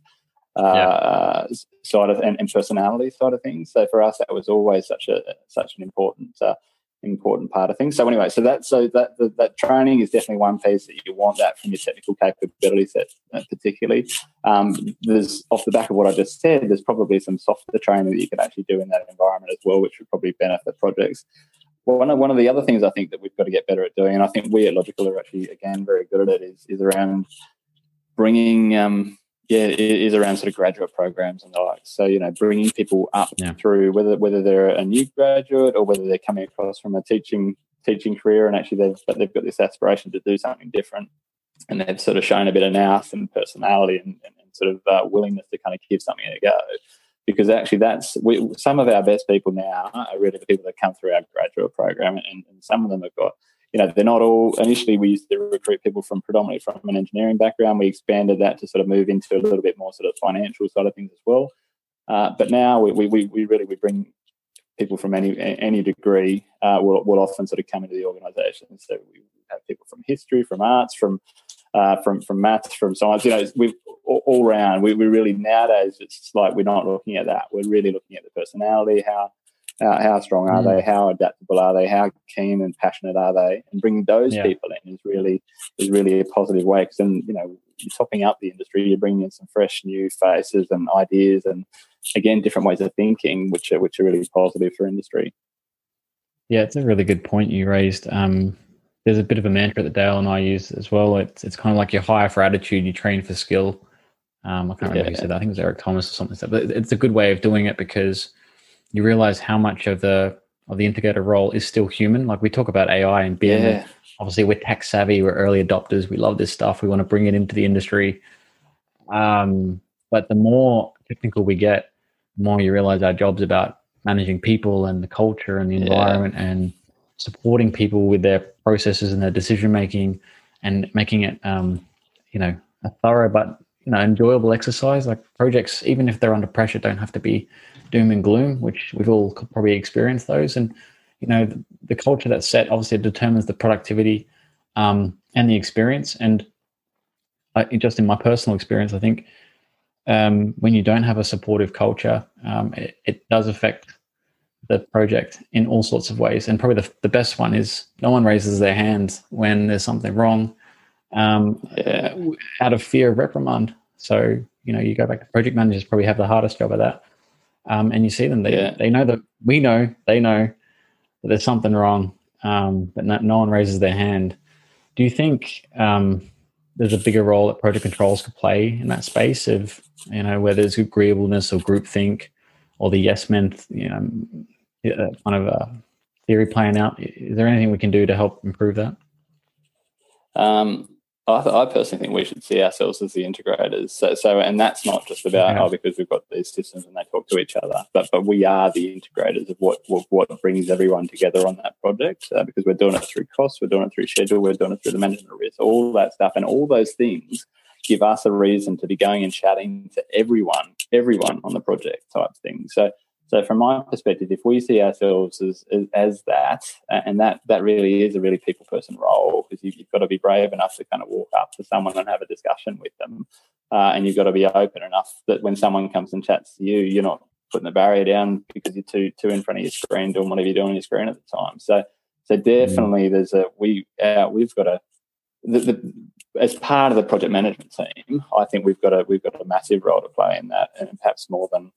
uh, yeah. side of and, and, personality side of things. So for us, that was always such a such an important uh, important part of things. So anyway, so that so that, that, that training is definitely one piece that you want that from your technical capability set, uh, particularly. Um, there's off the back of what I just said, there's probably some softer training that you can actually do in that environment as well, which would probably benefit projects. One of, one of the other things I think that we've got to get better at doing, and I think we at Logikal are actually again very good at it, is is around bringing um, yeah, it is around sort of graduate programs and the like. So you know, bringing people up yeah. through whether whether they're a new graduate or whether they're coming across from a teaching teaching career and actually they've but they've got this aspiration to do something different, and they've sort of shown a bit of nous and personality and, and, and sort of uh, willingness to kind of give something a go. Because actually, that's we, some of our best people now are really the people that come through our graduate program, and, and some of them have got you know, they're not all. Initially, we used to recruit people from predominantly from an engineering background. We expanded that to sort of move into a little bit more sort of financial side of things as well. Uh, but now we, we, we really we bring people from any any degree uh, will will often sort of come into the organisation. So we have people from history, from arts, from uh, from from maths, from science. You know, we've all, all round. We we really nowadays it's like we're not looking at that. We're really looking at the personality, how how, how strong are mm. they? How adaptable are they? How keen and passionate are they? And bringing those yeah. people in is really is really a positive way. Because then you know you're topping up the industry. You're bringing in some fresh new faces and ideas, and again different ways of thinking, which are which are really positive for industry. Yeah, it's a really good point you raised. Um, there's a bit of a mantra that Dale and I use as well. It's it's kind of like you hire for attitude, you train for skill. Um, I can't remember yeah. who said that. I think it was Eric Thomas or something. But it's a good way of doing it because you realize how much of the of the integrator role is still human. Like we talk about AI and being Yeah. Obviously, we're tech savvy. We're early adopters. We love this stuff. We want to bring it into the industry. Um, but the more technical we get, the more you realize our job's about managing people and the culture and the environment yeah. and supporting people with their processes and their decision making and making it um, you know a thorough but you know enjoyable exercise like projects even if they're under pressure don't have to be doom and gloom which we've all probably experienced those and you know the, the culture that's set obviously determines the productivity um, and the experience and I, just in my personal experience i think um, when you don't have a supportive culture um, it, it does affect the project in all sorts of ways. And probably the, the best one is no one raises their hand when there's something wrong um, uh, out of fear of reprimand. So, you know, you go back to project managers probably have the hardest job of that. Um, and you see them, they, yeah. they know that we know, they know that there's something wrong, um, but no, no, one raises their hand. Do you think um, there's a bigger role that project controls could play in that space of, you know, where there's agreeableness or groupthink or the yes men, you know, kind of a theory playing out. Is there anything we can do to help improve that? Um, I, th- I, personally think we should see ourselves as the integrators. So, so and that's not just about oh because we've got these systems and they talk to each other, but but we are the integrators of what what, what brings everyone together on that project. Uh, because we're doing it through costs, we're doing it through schedule, we're doing it through the management of risk, all that stuff, and all those things give us a reason to be going and chatting to everyone, everyone on the project type thing. So so from my perspective, if we see ourselves as, as, as that, and that that really is a really people person role, because you, have got to be brave enough to kind of walk up to someone and have a discussion with them, uh, and you've got to be open enough that when someone comes and chats to you, you're not putting the barrier down because you're too too in front of your screen doing whatever you're doing on your screen at the time. So so definitely mm. there's a we uh, we've got a the, the, as part of the project management team, I think we've got a we've got a massive role to play in that, and perhaps more than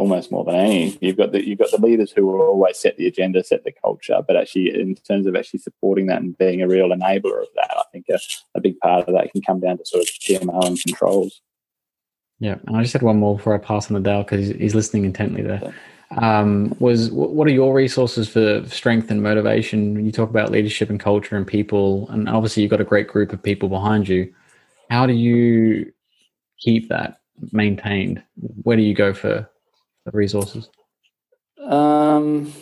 almost more than any. You've got the you've got the leaders who will always set the agenda, set the culture, but actually in terms of actually supporting that and being a real enabler of that, I think a, a big part of that can come down to sort of PMO and controls. Yeah, and I just had one more before I pass on the Dale because he's listening intently there. Um, was what are your resources for strength and motivation? When you talk about leadership and culture and people, and obviously you've got a great group of people behind you. How do you keep that maintained? Where do you go for resources? Um,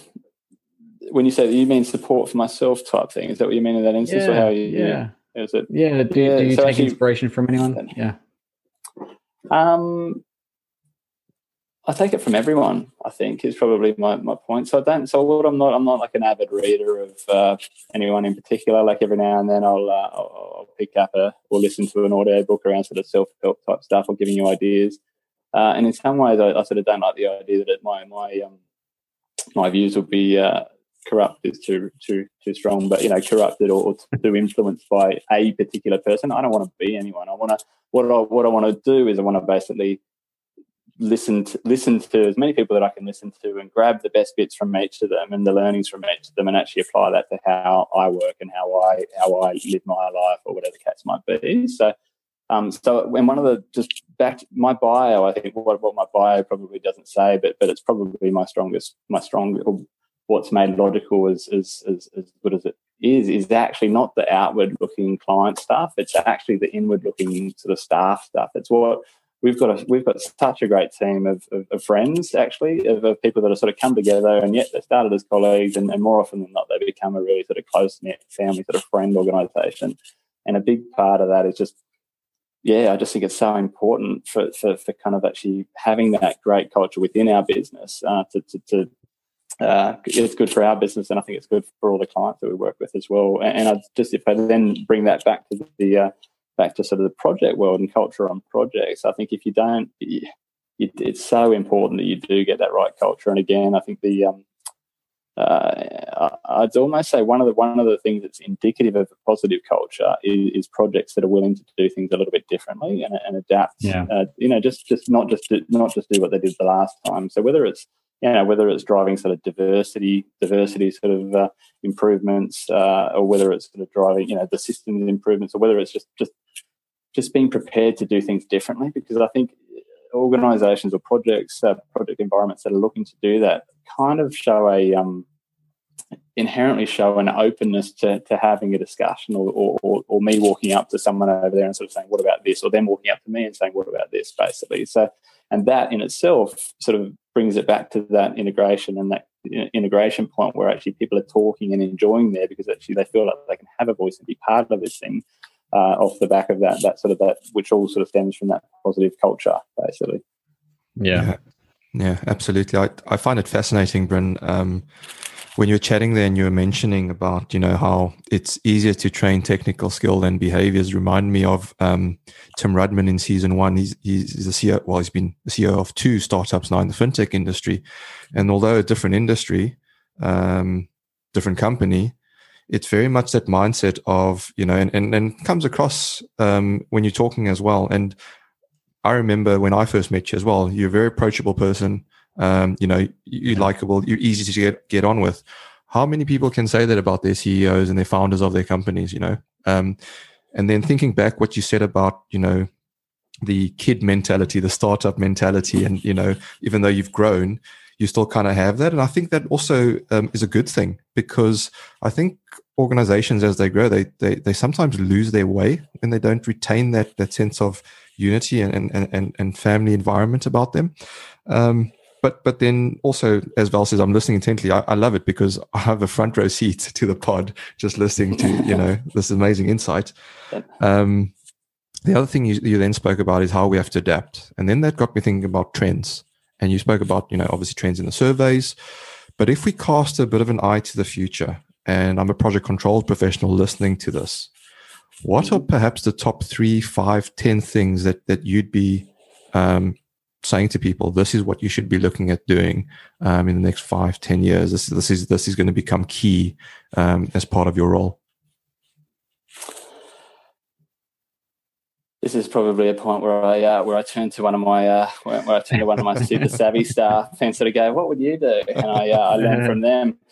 when you say that you mean support for myself type thing, is that what you mean in that instance, yeah, or how you? Yeah. Is it? Yeah. Do, yeah, do you so take actually, inspiration from anyone? Yeah. Um, I take it from everyone. I think is probably my, my point. So I don't. So what I'm not. I'm not like an avid reader of uh, anyone in particular. Like every now and then, I'll, uh, I'll, I'll pick up a or listen to an audio book around sort of self help type stuff or giving you ideas. Uh, and in some ways, I, I, sort of don't like the idea that my my um, my views will be uh, corrupt is too too too strong, but you know, corrupted or, or too influenced by a particular person. I don't want to be anyone. I want to what I what I want to do is I want to basically listen to, listen to as many people that I can listen to and grab the best bits from each of them and the learnings from each of them and actually apply that to how I work and how I how I live my life or whatever the case might be. So um, so when one of the just back my bio, I think what, what my bio probably doesn't say, but but it's probably my strongest my strong what's made Logikal as as, as, good as it is is actually not the outward looking client stuff. It's actually the inward looking sort of staff stuff. It's what we've got a, we've got such a great team of, of, of friends actually of, of, people that have sort of come together and yet they started as colleagues and, and, more often than not they become a really sort of close knit family sort of friend organization and a big part of that is just yeah, I just think it's so important for, for, for kind of actually having that great culture within our business uh, to, to, to, uh, it's good for our business, and I think it's good for all the clients that we work with as well. And, and I just if I then bring that back to the uh, back to sort of the project world and culture on projects, I think if you don't, it, it's so important that you do get that right culture. And again, I think the um, uh, I'd almost say one of the one of the things that's indicative of a positive culture is, is projects that are willing to do things a little bit differently and, and adapt. Yeah. Uh, you know, just just not just do, not just do what they did the last time. So whether it's you know whether it's driving sort of diversity diversity sort of uh, improvements uh, or whether it's sort of driving you know the systems improvements or whether it's just just just being prepared to do things differently because I think organizations or projects uh, project environments that are looking to do that kind of show a um, inherently show an openness to, to having a discussion or, or, or, me walking up to someone over there and sort of saying, what about this? Or them walking up to me and saying, what about this, basically. So, and that in itself sort of brings it back to that integration and that integration point where actually people are talking and enjoying there because actually they feel like they can have a voice and be part of this thing uh, off the back of that, that sort of that, which all sort of stems from that positive culture, basically. Yeah. Yeah, absolutely. I, I find it fascinating, Bryn. Um, when you're chatting there and you were mentioning about you know how it's easier to train technical skill than behaviors remind me of um, tim rudman in season one he's, he's the ceo well he's been the ceo of two startups now in the fintech industry and although a different industry um, different company it's very much that mindset of you know and, and, and comes across um, when you're talking as well and i remember when i first met you as well you're a very approachable person um, you know, you're likable, you're easy to get, get on with. How many people can say that about their CEOs and their founders of their companies, you know? Um, and then thinking back what you said about, you know, the kid mentality, the startup mentality, and, you know, even though you've grown, you still kind of have that. And I think that also um, is a good thing because I think organizations as they grow, they, they, they sometimes lose their way and they don't retain that, that sense of unity and, and, and, and family environment about them. Um, but but then also as val says i'm listening intently. I, I, love it because i have a front row seat to the pod just listening to you know this amazing insight. Um, the other thing you, you then spoke about is how we have to adapt. And then that got me thinking about trends. And you spoke about you know obviously trends in the surveys. But if we cast a bit of an eye to the future and i'm a project controls professional listening to this what are perhaps the top three five ten things that that you'd be um, saying to people, this is what you should be looking at doing um, in the next five, ten years. This, this is this is going to become key um, as part of your role. This is probably a point where I uh, where I turn to one of my uh, where, where, I turn to one of my super savvy staff and sort of go, "What would you do?" And I uh, I learn from them.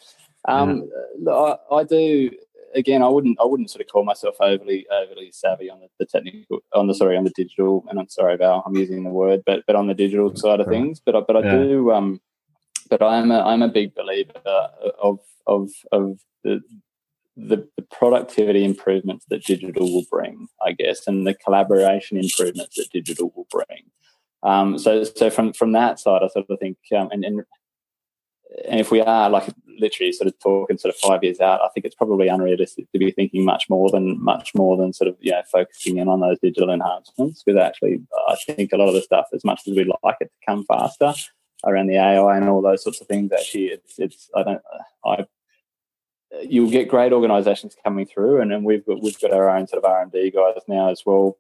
Um, I, I do again, I wouldn't I wouldn't sort of call myself overly overly savvy on the, the, technical on the sorry on the digital and I'm sorry Val I'm using the word but but on the digital side of things but I, but I yeah. do um but I'm a I'm a big believer of of of the, the the productivity improvements that digital will bring I guess and the collaboration improvements that digital will bring um so so from from that side I sort of think um and, and and if we are like literally sort of talking sort of five years out, I think it's probably unrealistic to be thinking much more than much more than sort of you know focusing in on those digital enhancements. Because actually, I think a lot of the stuff, as much as we'd like it to come faster around the AI and all those sorts of things, actually, it's it's I don't I you'll get great organisations coming through, and then we've got we've got our own sort of R and D guys now as well,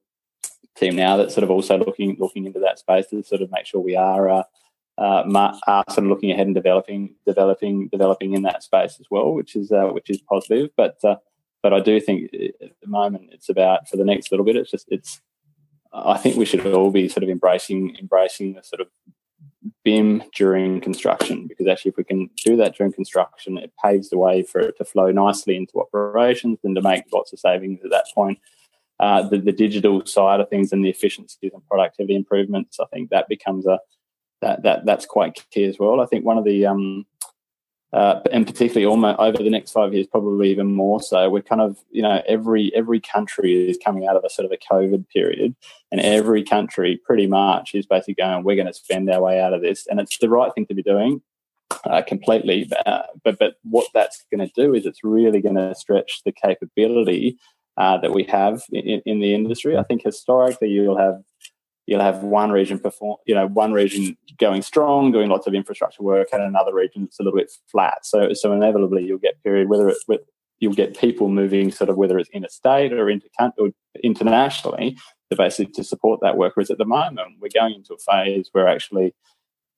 team now that's sort of also looking looking into that space to sort of make sure we are. Uh, uh, of looking ahead and developing, developing, developing in that space as well, which is uh, which is positive. But uh, but I do think at the moment it's about for the next little bit. It's just it's. I think we should all be sort of embracing embracing the sort of BIM during construction because actually, if we can do that during construction, it paves the way for it to flow nicely into operations and to make lots of savings at that point. Uh, the, the digital side of things and the efficiencies and productivity improvements, I think that becomes a that that that's quite key as well. I think one of the um, uh, and particularly almost over the next five years, probably even more so. We're kind of, you know, every every country is coming out of a sort of a COVID period, and every country pretty much is basically going, we're going to spend our way out of this, and it's the right thing to be doing. Uh, completely, uh, but but what that's going to do is it's really going to stretch the capability uh, that we have in, in the industry. I think historically you'll have you'll have one region perform, you know, one region going strong, doing lots of infrastructure work, and another region that's a little bit flat. So, so inevitably you'll get period whether it, you'll get people moving sort of whether it's interstate or, inter- or internationally to basically to support that work. Whereas at the moment we're going into a phase where actually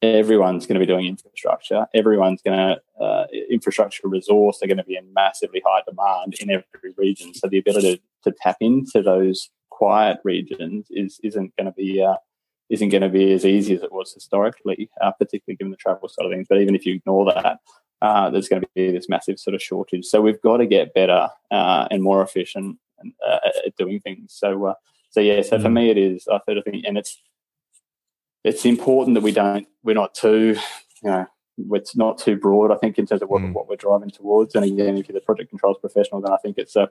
everyone's going to be doing infrastructure. Everyone's going to uh, infrastructure resource are going to be in massively high demand in every region. So the ability to tap into those quiet regions is isn't going to be uh, isn't going to be as easy as it was historically, uh, particularly given the travel side of things. But even if you ignore that, uh, there's going to be this massive sort of shortage. So we've got to get better uh, and more efficient uh, at doing things. So, uh, so yeah. So for me, it is. I sort of think, and it's it's important that we don't we're not too you know it's not too broad. I think in terms of what, mm. what we're driving towards. And again, if you're the project controls professional, then I think it's a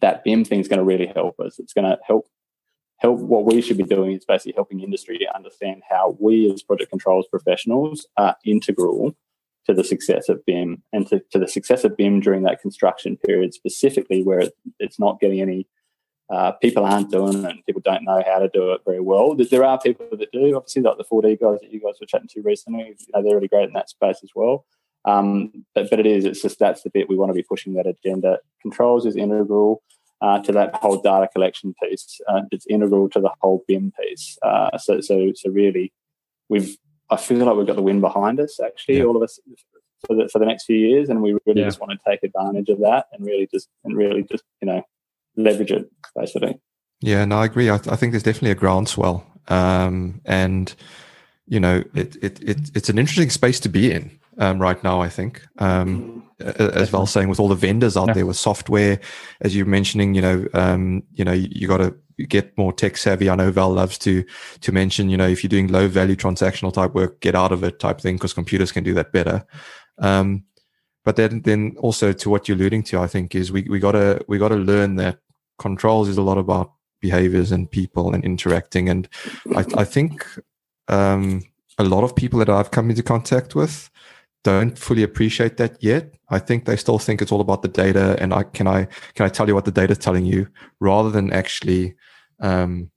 that BIM thing is going to really help us. It's going to help help what we should be doing is basically helping industry to understand how we as project controls professionals are integral to the success of BIM and to, to the success of BIM during that construction period specifically where it, it's not getting any uh, people aren't doing it and people don't know how to do it very well. There are people that do, obviously, like the 4D guys that you guys were chatting to recently, you know, they're really great in that space as well. Um, but, but it is, it's just that's the bit we want to be pushing that agenda. Controls is integral uh, to that whole data collection piece. Uh, it's integral to the whole BIM piece. Uh, so, so, so really, we've I feel like we've got the wind behind us. Actually, yeah. all of us for the for the next few years, and we really yeah. just want to take advantage of that and really just and really just you know leverage it basically. Yeah, no, I agree. I, th- I think there's definitely a groundswell, um, and you know, it, it it it's an interesting space to be in um, right now. I think, um, as well, saying with all the vendors out yeah. there with software, as you're mentioning, you know, um, you know, you, you got to get more tech savvy. I know Val loves to to mention, you know, if you're doing low value transactional type work, get out of it type thing because computers can do that better. Um, but then then also to what you're alluding to, I think is we we gotta we gotta learn that controls is a lot about behaviors and people and interacting. And I, I think um, a lot of people that I've come into contact with don't fully appreciate that yet. I think they still think it's all about the data and I can I can I tell you what the data is telling you rather than actually um,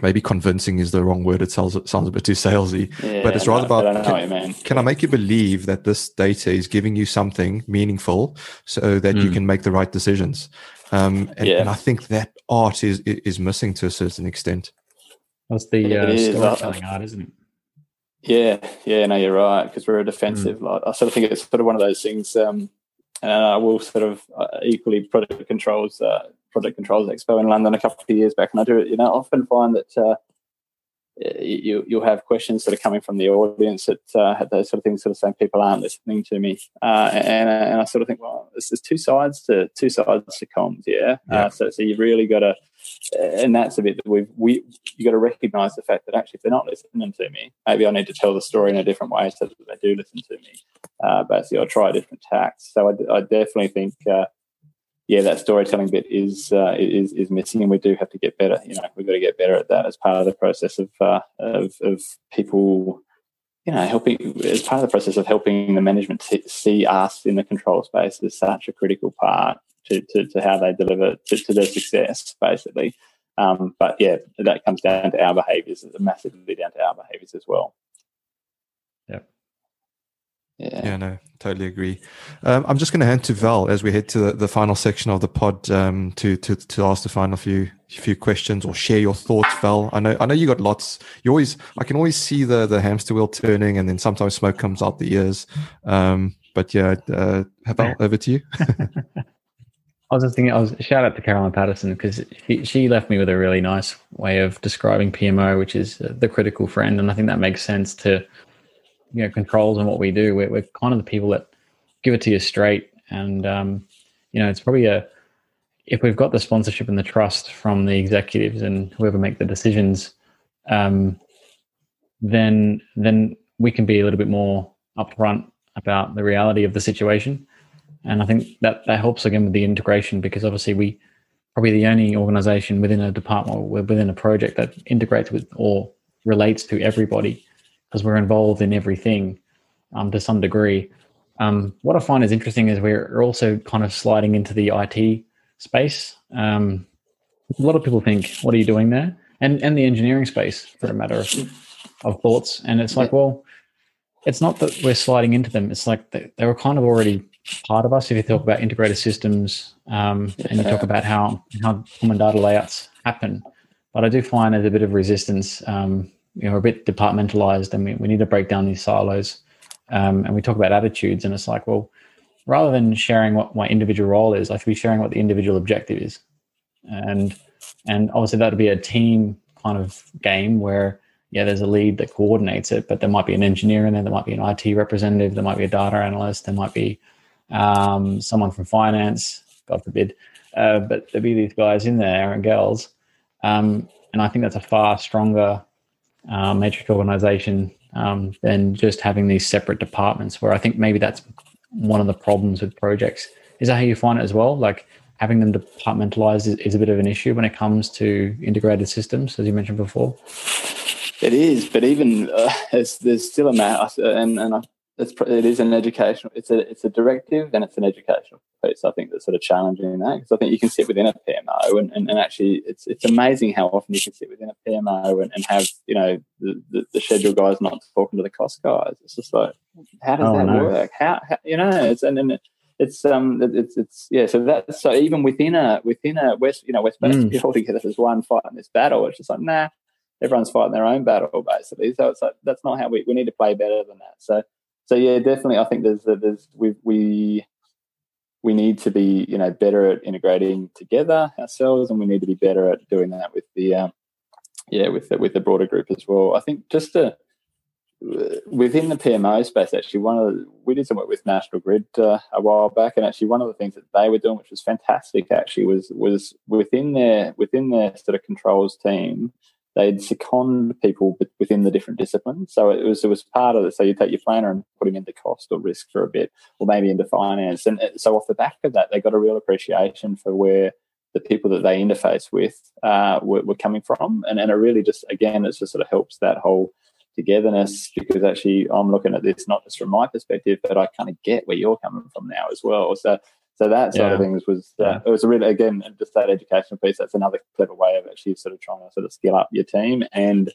maybe convincing is the wrong word. It sounds it sounds a bit too salesy, yeah, but it's rather no, about can, can, I make you believe that this data is giving you something meaningful so that mm. you hmm. can make the right decisions? Um, and, yeah. and, I think that art is is missing to a certain extent. That's the uh, storytelling art, isn't it? Yeah, yeah, no, you're right because we're a defensive. Mm. Like, I sort of think it's sort of one of those things. Um, and I will sort of uh, equally project controls, uh, project controls expo in London a couple of years back, and I do, it, you know, often find that uh, you you'll have questions that are coming from the audience that uh, those sort of things, sort of saying people aren't listening to me, uh, and and I sort of think, well, there's, there's two sides to two sides to comms, yeah. yeah. Uh, so so you've really got to, and that's a bit that we've we you got to recognise the fact that actually if they're not listening to me, maybe I need to tell the story in a different way so that they do listen to me. Uh, basically, I'll try a different tack. So I, I definitely think uh, yeah, that storytelling bit is uh, is is missing, and we do have to get better. You know, we've got to get better at that as part of the process of uh, of, of people. You know, helping as part of the process of helping the management see us in the control space is such a critical part to, to, to how they deliver to, to their success, basically. Um, but yeah, that comes down to our behaviours, massively down to our behaviours as well. Yeah. yeah, no, totally agree. Um, I'm just going to hand to Val as we head to the, the final section of the pod um, to, to to ask the final few few questions or share your thoughts, Val. I know I know you got lots. You always I can always see the the hamster wheel turning, and then sometimes smoke comes out the ears. Um, but yeah, uh, Val, over to you. I was just thinking, I was shout out to Caroline Patterson because she, she left me with a really nice way of describing PMO, which is the critical friend, and I think that makes sense to you know controls and what we do. We're, we're kind of the people that give it to you straight, and um, you know it's probably a if we've got the sponsorship and the trust from the executives and whoever make the decisions, um, then then we can be a little bit more upfront about the reality of the situation. And I think that that helps again with the integration because obviously we probably the only organization within a department or within a project that integrates with or relates to everybody because we're involved in everything um, to some degree. Um, what I find is interesting is we're also kind of sliding into the IT space. Um, a lot of people think, "What are you doing there?" and and the engineering space, for a matter of of thoughts, and it's like, well, it's not that we're sliding into them. It's like they, they were kind of already part of us. If you talk about integrated systems, um, and you talk about how how common data layouts happen, but I do find there's a bit of resistance. Um, you know, we're a bit departmentalized, and we, we need to break down these silos. Um, and we talk about attitudes, and it's like, well, rather than sharing what my individual role is, I should be sharing what the individual objective is, and and obviously that would be a team kind of game where yeah, there's a lead that coordinates it, but there might be an engineer in there, there might be an IT representative, there might be a data analyst, there might be um, someone from finance, God forbid, uh, but there'll be these guys in there and girls, um, and I think that's a far stronger uh, matrix organization um, than just having these separate departments. Where I think maybe that's one of the problems with projects. Is that how you find it as well? Like having them departmentalized is, is a bit of an issue when it comes to integrated systems, as you mentioned before. It is, but even uh, there's, there's still a matter, and and it's it is an educational. It's a it's a directive and it's an educational piece. I think that's sort of challenging that because I think you can sit within a PMO and, and, and, actually it's it's amazing how often you can sit within a PMO and, and have you know the, the, the, schedule guys not talking to the cost guys. It's just like how does oh, that no. work? How, how, you know? It's and, and it's um it's it's yeah so that's so even within a within a west you know west mm. all together as one fight in this battle it's just like nah everyone's fighting their own battle basically so it's like that's not how we, we need to play better than that so so yeah definitely i think there's there's we we we need to be you know better at integrating together ourselves and we need to be better at doing that with the um yeah with the, with the broader group as well. I think just to within the PMO space, actually, one of the, we did some work with National Grid uh, a while back, and actually, one of the things that they were doing, which was fantastic, actually, was was within their within their sort of controls team, they'd second people within the different disciplines. So it was it was part of it. So you take your planner and put him into cost or risk for a bit, or maybe into finance, and so off the back of that, they got a real appreciation for where the people that they interface with uh, were, were coming from, and and it really just again, it just sort of helps that whole togetherness because actually I'm looking at this not just from my perspective, but I kind of get where you're coming from now as well. So so that side yeah. of things was uh, yeah. it was a really again just that educational piece. That's another clever way of actually sort of trying to sort of skill up your team and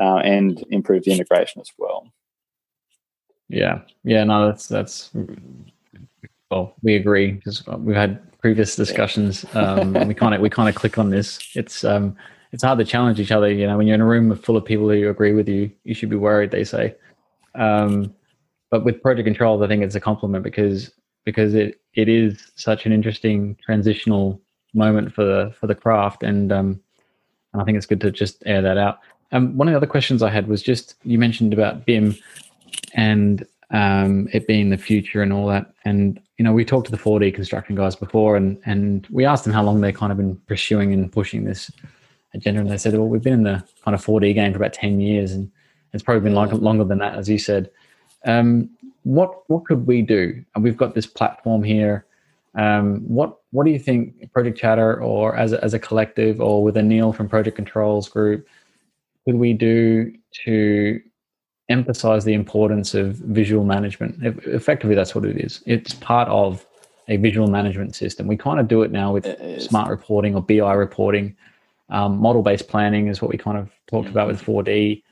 uh, and improve the integration as well. Yeah, yeah, no, that's that's well, we agree because we've had previous discussions. Um, and we kind of we kind of click on this. It's um, it's hard to challenge each other. You know, when you're in a room full of people who agree with you, you should be worried. They say, um, but with project controls, I think it's a compliment because because it it is such an interesting transitional moment for the for the craft, and um, and I think it's good to just air that out. Um, one of the other questions I had was just you mentioned about BIM and um, it being the future and all that. And you know, we talked to the 4D construction guys before, and and we asked them how long they kind of been pursuing and pushing this agenda, and they said, "Well, we've been in the kind of 4D game for about 10 years, and it's probably been like longer than that, as you said." Um, what what could we do? And we've got this platform here. Um, what what do you think, Project Chatter, or as a, as a collective, or with Anil from Project Controls Group, could we do to emphasize the importance of visual management? Effectively, that's what it is. It's part of a visual management system. We kind of do it now with smart reporting or BI reporting. Um, model-based planning is what we kind of talked about with 4D.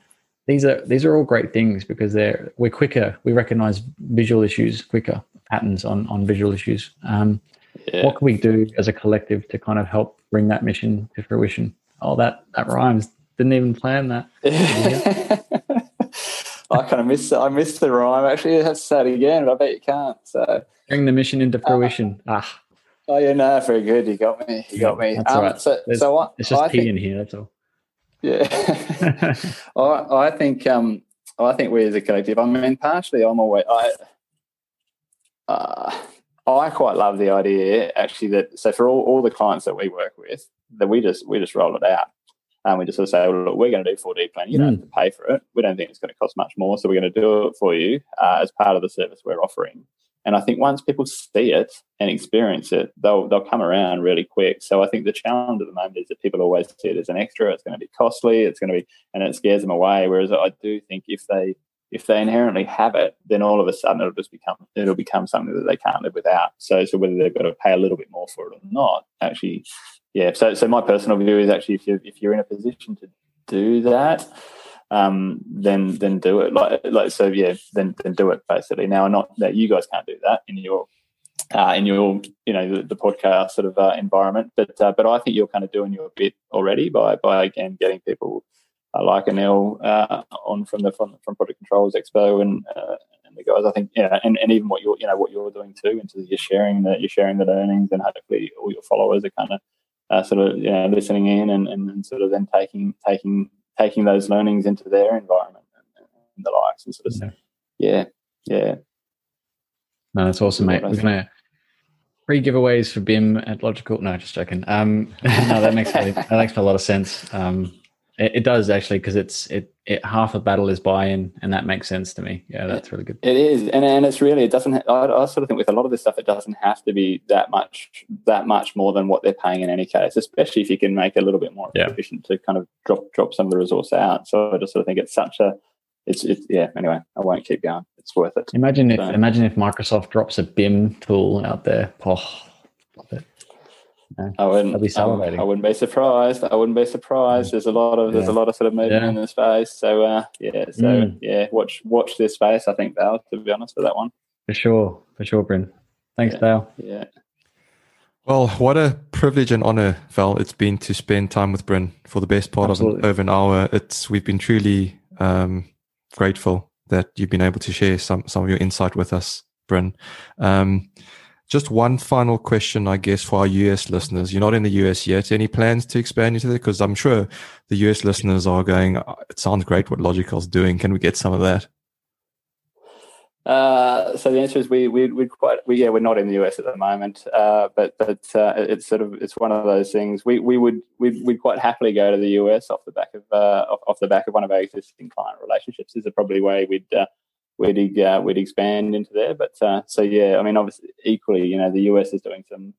These are these are all great things because they're we're quicker. We recognize visual issues quicker, patterns on on visual issues. Um, yeah. What can we do as a collective to kind of help bring that mission to fruition? Oh, that that rhymes. Didn't even plan that. I kind of missed. I missed the rhyme. Actually, have to say it again, but I bet you can't. So bring the mission into uh, fruition. Uh, ah. Oh yeah, no, very good. You got me. You got me. That's um, right. So, so I, it's just I tea think, in here. That's all. Yeah, I, I think um, I think we as a collective. I mean, partially, I'm always I. Uh, I quite love the idea actually that so for all, all the clients that we work with that we just we just roll it out and we just sort of say, well, look, we're going to do 4D planning. You don't have to pay for it. We don't think it's going to cost much more, so we're going to do it for you uh, as part of the service we're offering. And I think once people see it and experience it, they'll they'll come around really quick. So I think the challenge at the moment is that people always see it as an extra. It's going to be costly. It's going to be, and it scares them away. Whereas I do think if they if they inherently have it, then all of a sudden it'll just become it'll become something that they can't live without. So so whether they've got to pay a little bit more for it or not, actually, yeah. So so my personal view is actually if you if you're in a position to do that, um, then then do it. Like like so, yeah, then then do it basically. Now, not that you guys can't do that in your uh, in your you know the, the podcast sort of uh, environment, but uh, but I think you're kind of doing your bit already by by again getting people uh, like Anil uh, on from the from, from Project Controls Expo and uh, and the guys. I think yeah, and, and even what you're you know what you're doing too, into you're sharing that you're sharing the learnings, and hopefully all your followers are kind of sort of you know, listening in and, and, and, sort of then taking taking taking those learnings into their environment and, and the likes and sort of yeah yeah. yeah. No, that's awesome, mate. We're gonna free giveaways for BIM at Logikal. No, just joking. Um, no, that makes that makes a lot of sense. Um, it, it does actually because it's it, it half the battle is buy-in, and that makes sense to me. Yeah, that's really good. It is, and and it's really it doesn't. I, I sort of think with a lot of this stuff, it doesn't have to be that much that much more than what they're paying in any case. Especially if you can make it a little bit more yeah. efficient to kind of drop drop some of the resource out. So I just sort of think it's such a it's it's yeah. Anyway, I won't keep going. It's worth it. Imagine if so, imagine if Microsoft drops a BIM tool out there. Oh, I wouldn't. Be I, I wouldn't be surprised. I wouldn't be surprised. There's a lot of yeah. there's a lot of sort of movement yeah. in this space. So uh, yeah, so mm. yeah, watch watch this space. I think Val, to be honest with that one. For sure, for sure, Bryn. Thanks, yeah. Val. Yeah. Well, what a privilege and honor, Val, it's been to spend time with Bryn for the best part Absolutely. of an, over an hour. It's we've been truly um, grateful that you've been able to share some some of your insight with us, Bryn. Um, just one final question, I guess, for our US listeners. You're not in the US yet. Any plans to expand into there? Because I'm sure the US listeners are going, uh, it sounds great what Logikal's doing. Can we get some of that? Uh, so the answer is we we we quite we yeah we're not in the US at the moment, uh, but but uh, it's sort of it's one of those things we we would we we'd quite happily go to the US off the back of uh, off, off, the back of one of our existing client relationships is probably way we'd uh, we'd uh, we'd expand into there. But uh, so yeah, I mean, obviously, equally, you know, the US is doing some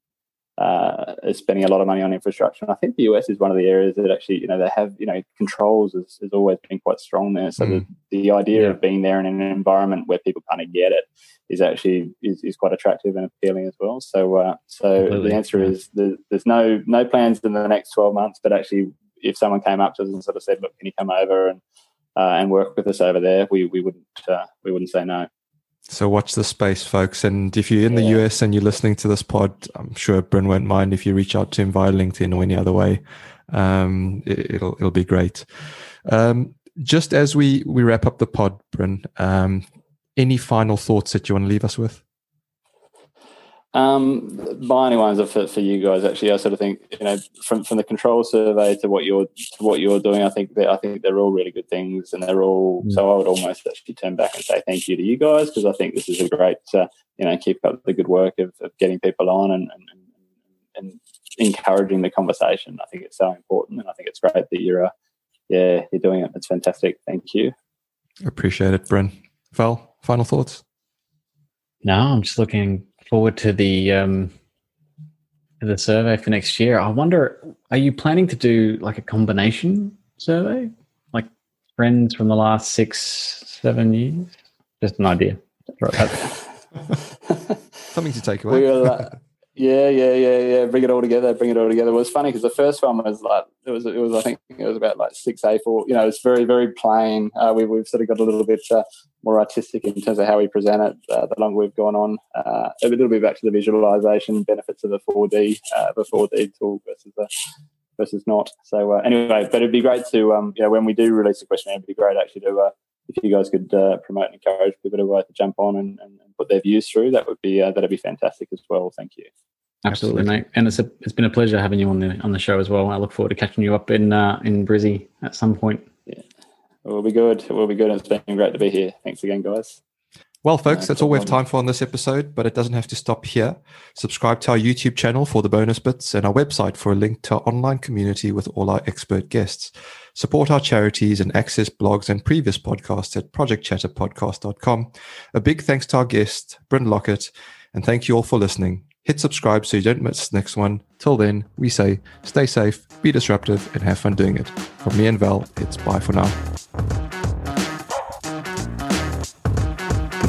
uh, is spending a lot of money on infrastructure, and I think the US is one of the areas that actually, you know, they have you know controls has, has always been quite strong there. So mm. the, the idea yeah. of being there in an environment where people kind of get it is actually is, is quite attractive and appealing as well. So uh, so the answer is there's, there's no no plans in the next twelve months, but actually, if someone came up to us and sort of said, "Look, can you come over and uh, and work with us over there, we we wouldn't uh, we wouldn't say no. So watch the space, folks. And if you're in the yeah. US and you're listening to this pod, I'm sure Bryn won't mind if you reach out to him via LinkedIn or any other way. Um, it, will it'll be great. Um, just as we we wrap up the pod, Bryn, um, any final thoughts that you want to leave us with? Um, by anyone's for, for you guys, actually, I sort of think you know from from the control survey to what you're to what you're doing, I think that I think they're all really good things, and they're all. Mm. So I would almost actually turn back and say thank you to you guys because I think this is a great uh, you know keep up the good work of, of getting people on and, and, and encouraging the conversation. I think it's so important, and I think it's great that you're uh, yeah you're doing it. It's fantastic. Thank you. Appreciate it, Bryn. Val, final thoughts. No, I'm just looking forward to the um, the survey for next year. I wonder, are you planning to do like a combination survey, like friends from the last six, seven years? Just an idea. Something to take away. We'll, uh, yeah, yeah, yeah, yeah. Bring it all together. Bring it all together. It was funny because the first one was like it was. It was. I think it was about like six A four. You know, it's very, very plain. Uh, we, we've sort of got a little bit uh, more artistic in terms of how we present it. Uh, the longer we've gone on, uh, a little bit back to the visualization benefits of the four D, uh, the four D tool versus the versus not. So uh, anyway, but it'd be great to um, you know when we do release the questionnaire, it'd be great actually to if you guys could uh, promote and encourage people to, uh, to jump on and, and, put their views through, that would be uh, that'd be fantastic as well. Thank you. Absolutely, mate. And it's a, it's been a pleasure having you on the on the show as well. I look forward to catching you up in uh, in Brizzy at some point. Yeah, it will be good. It will be good. It's been great to be here. Thanks again, guys. Well, folks, uh, that's all we have time for on this episode, but it doesn't have to stop here. Subscribe to our YouTube channel for the bonus bits and our website for a link to our online community with all our expert guests. Support our charities and access blogs and previous podcasts at projectchatterpodcast.com. A big thanks to our guest, Bryn Lockett, and thank you all for listening. Hit subscribe so you don't miss the next one. Till then, we say stay safe, be disruptive, and have fun doing it. From me and Val, it's bye for now.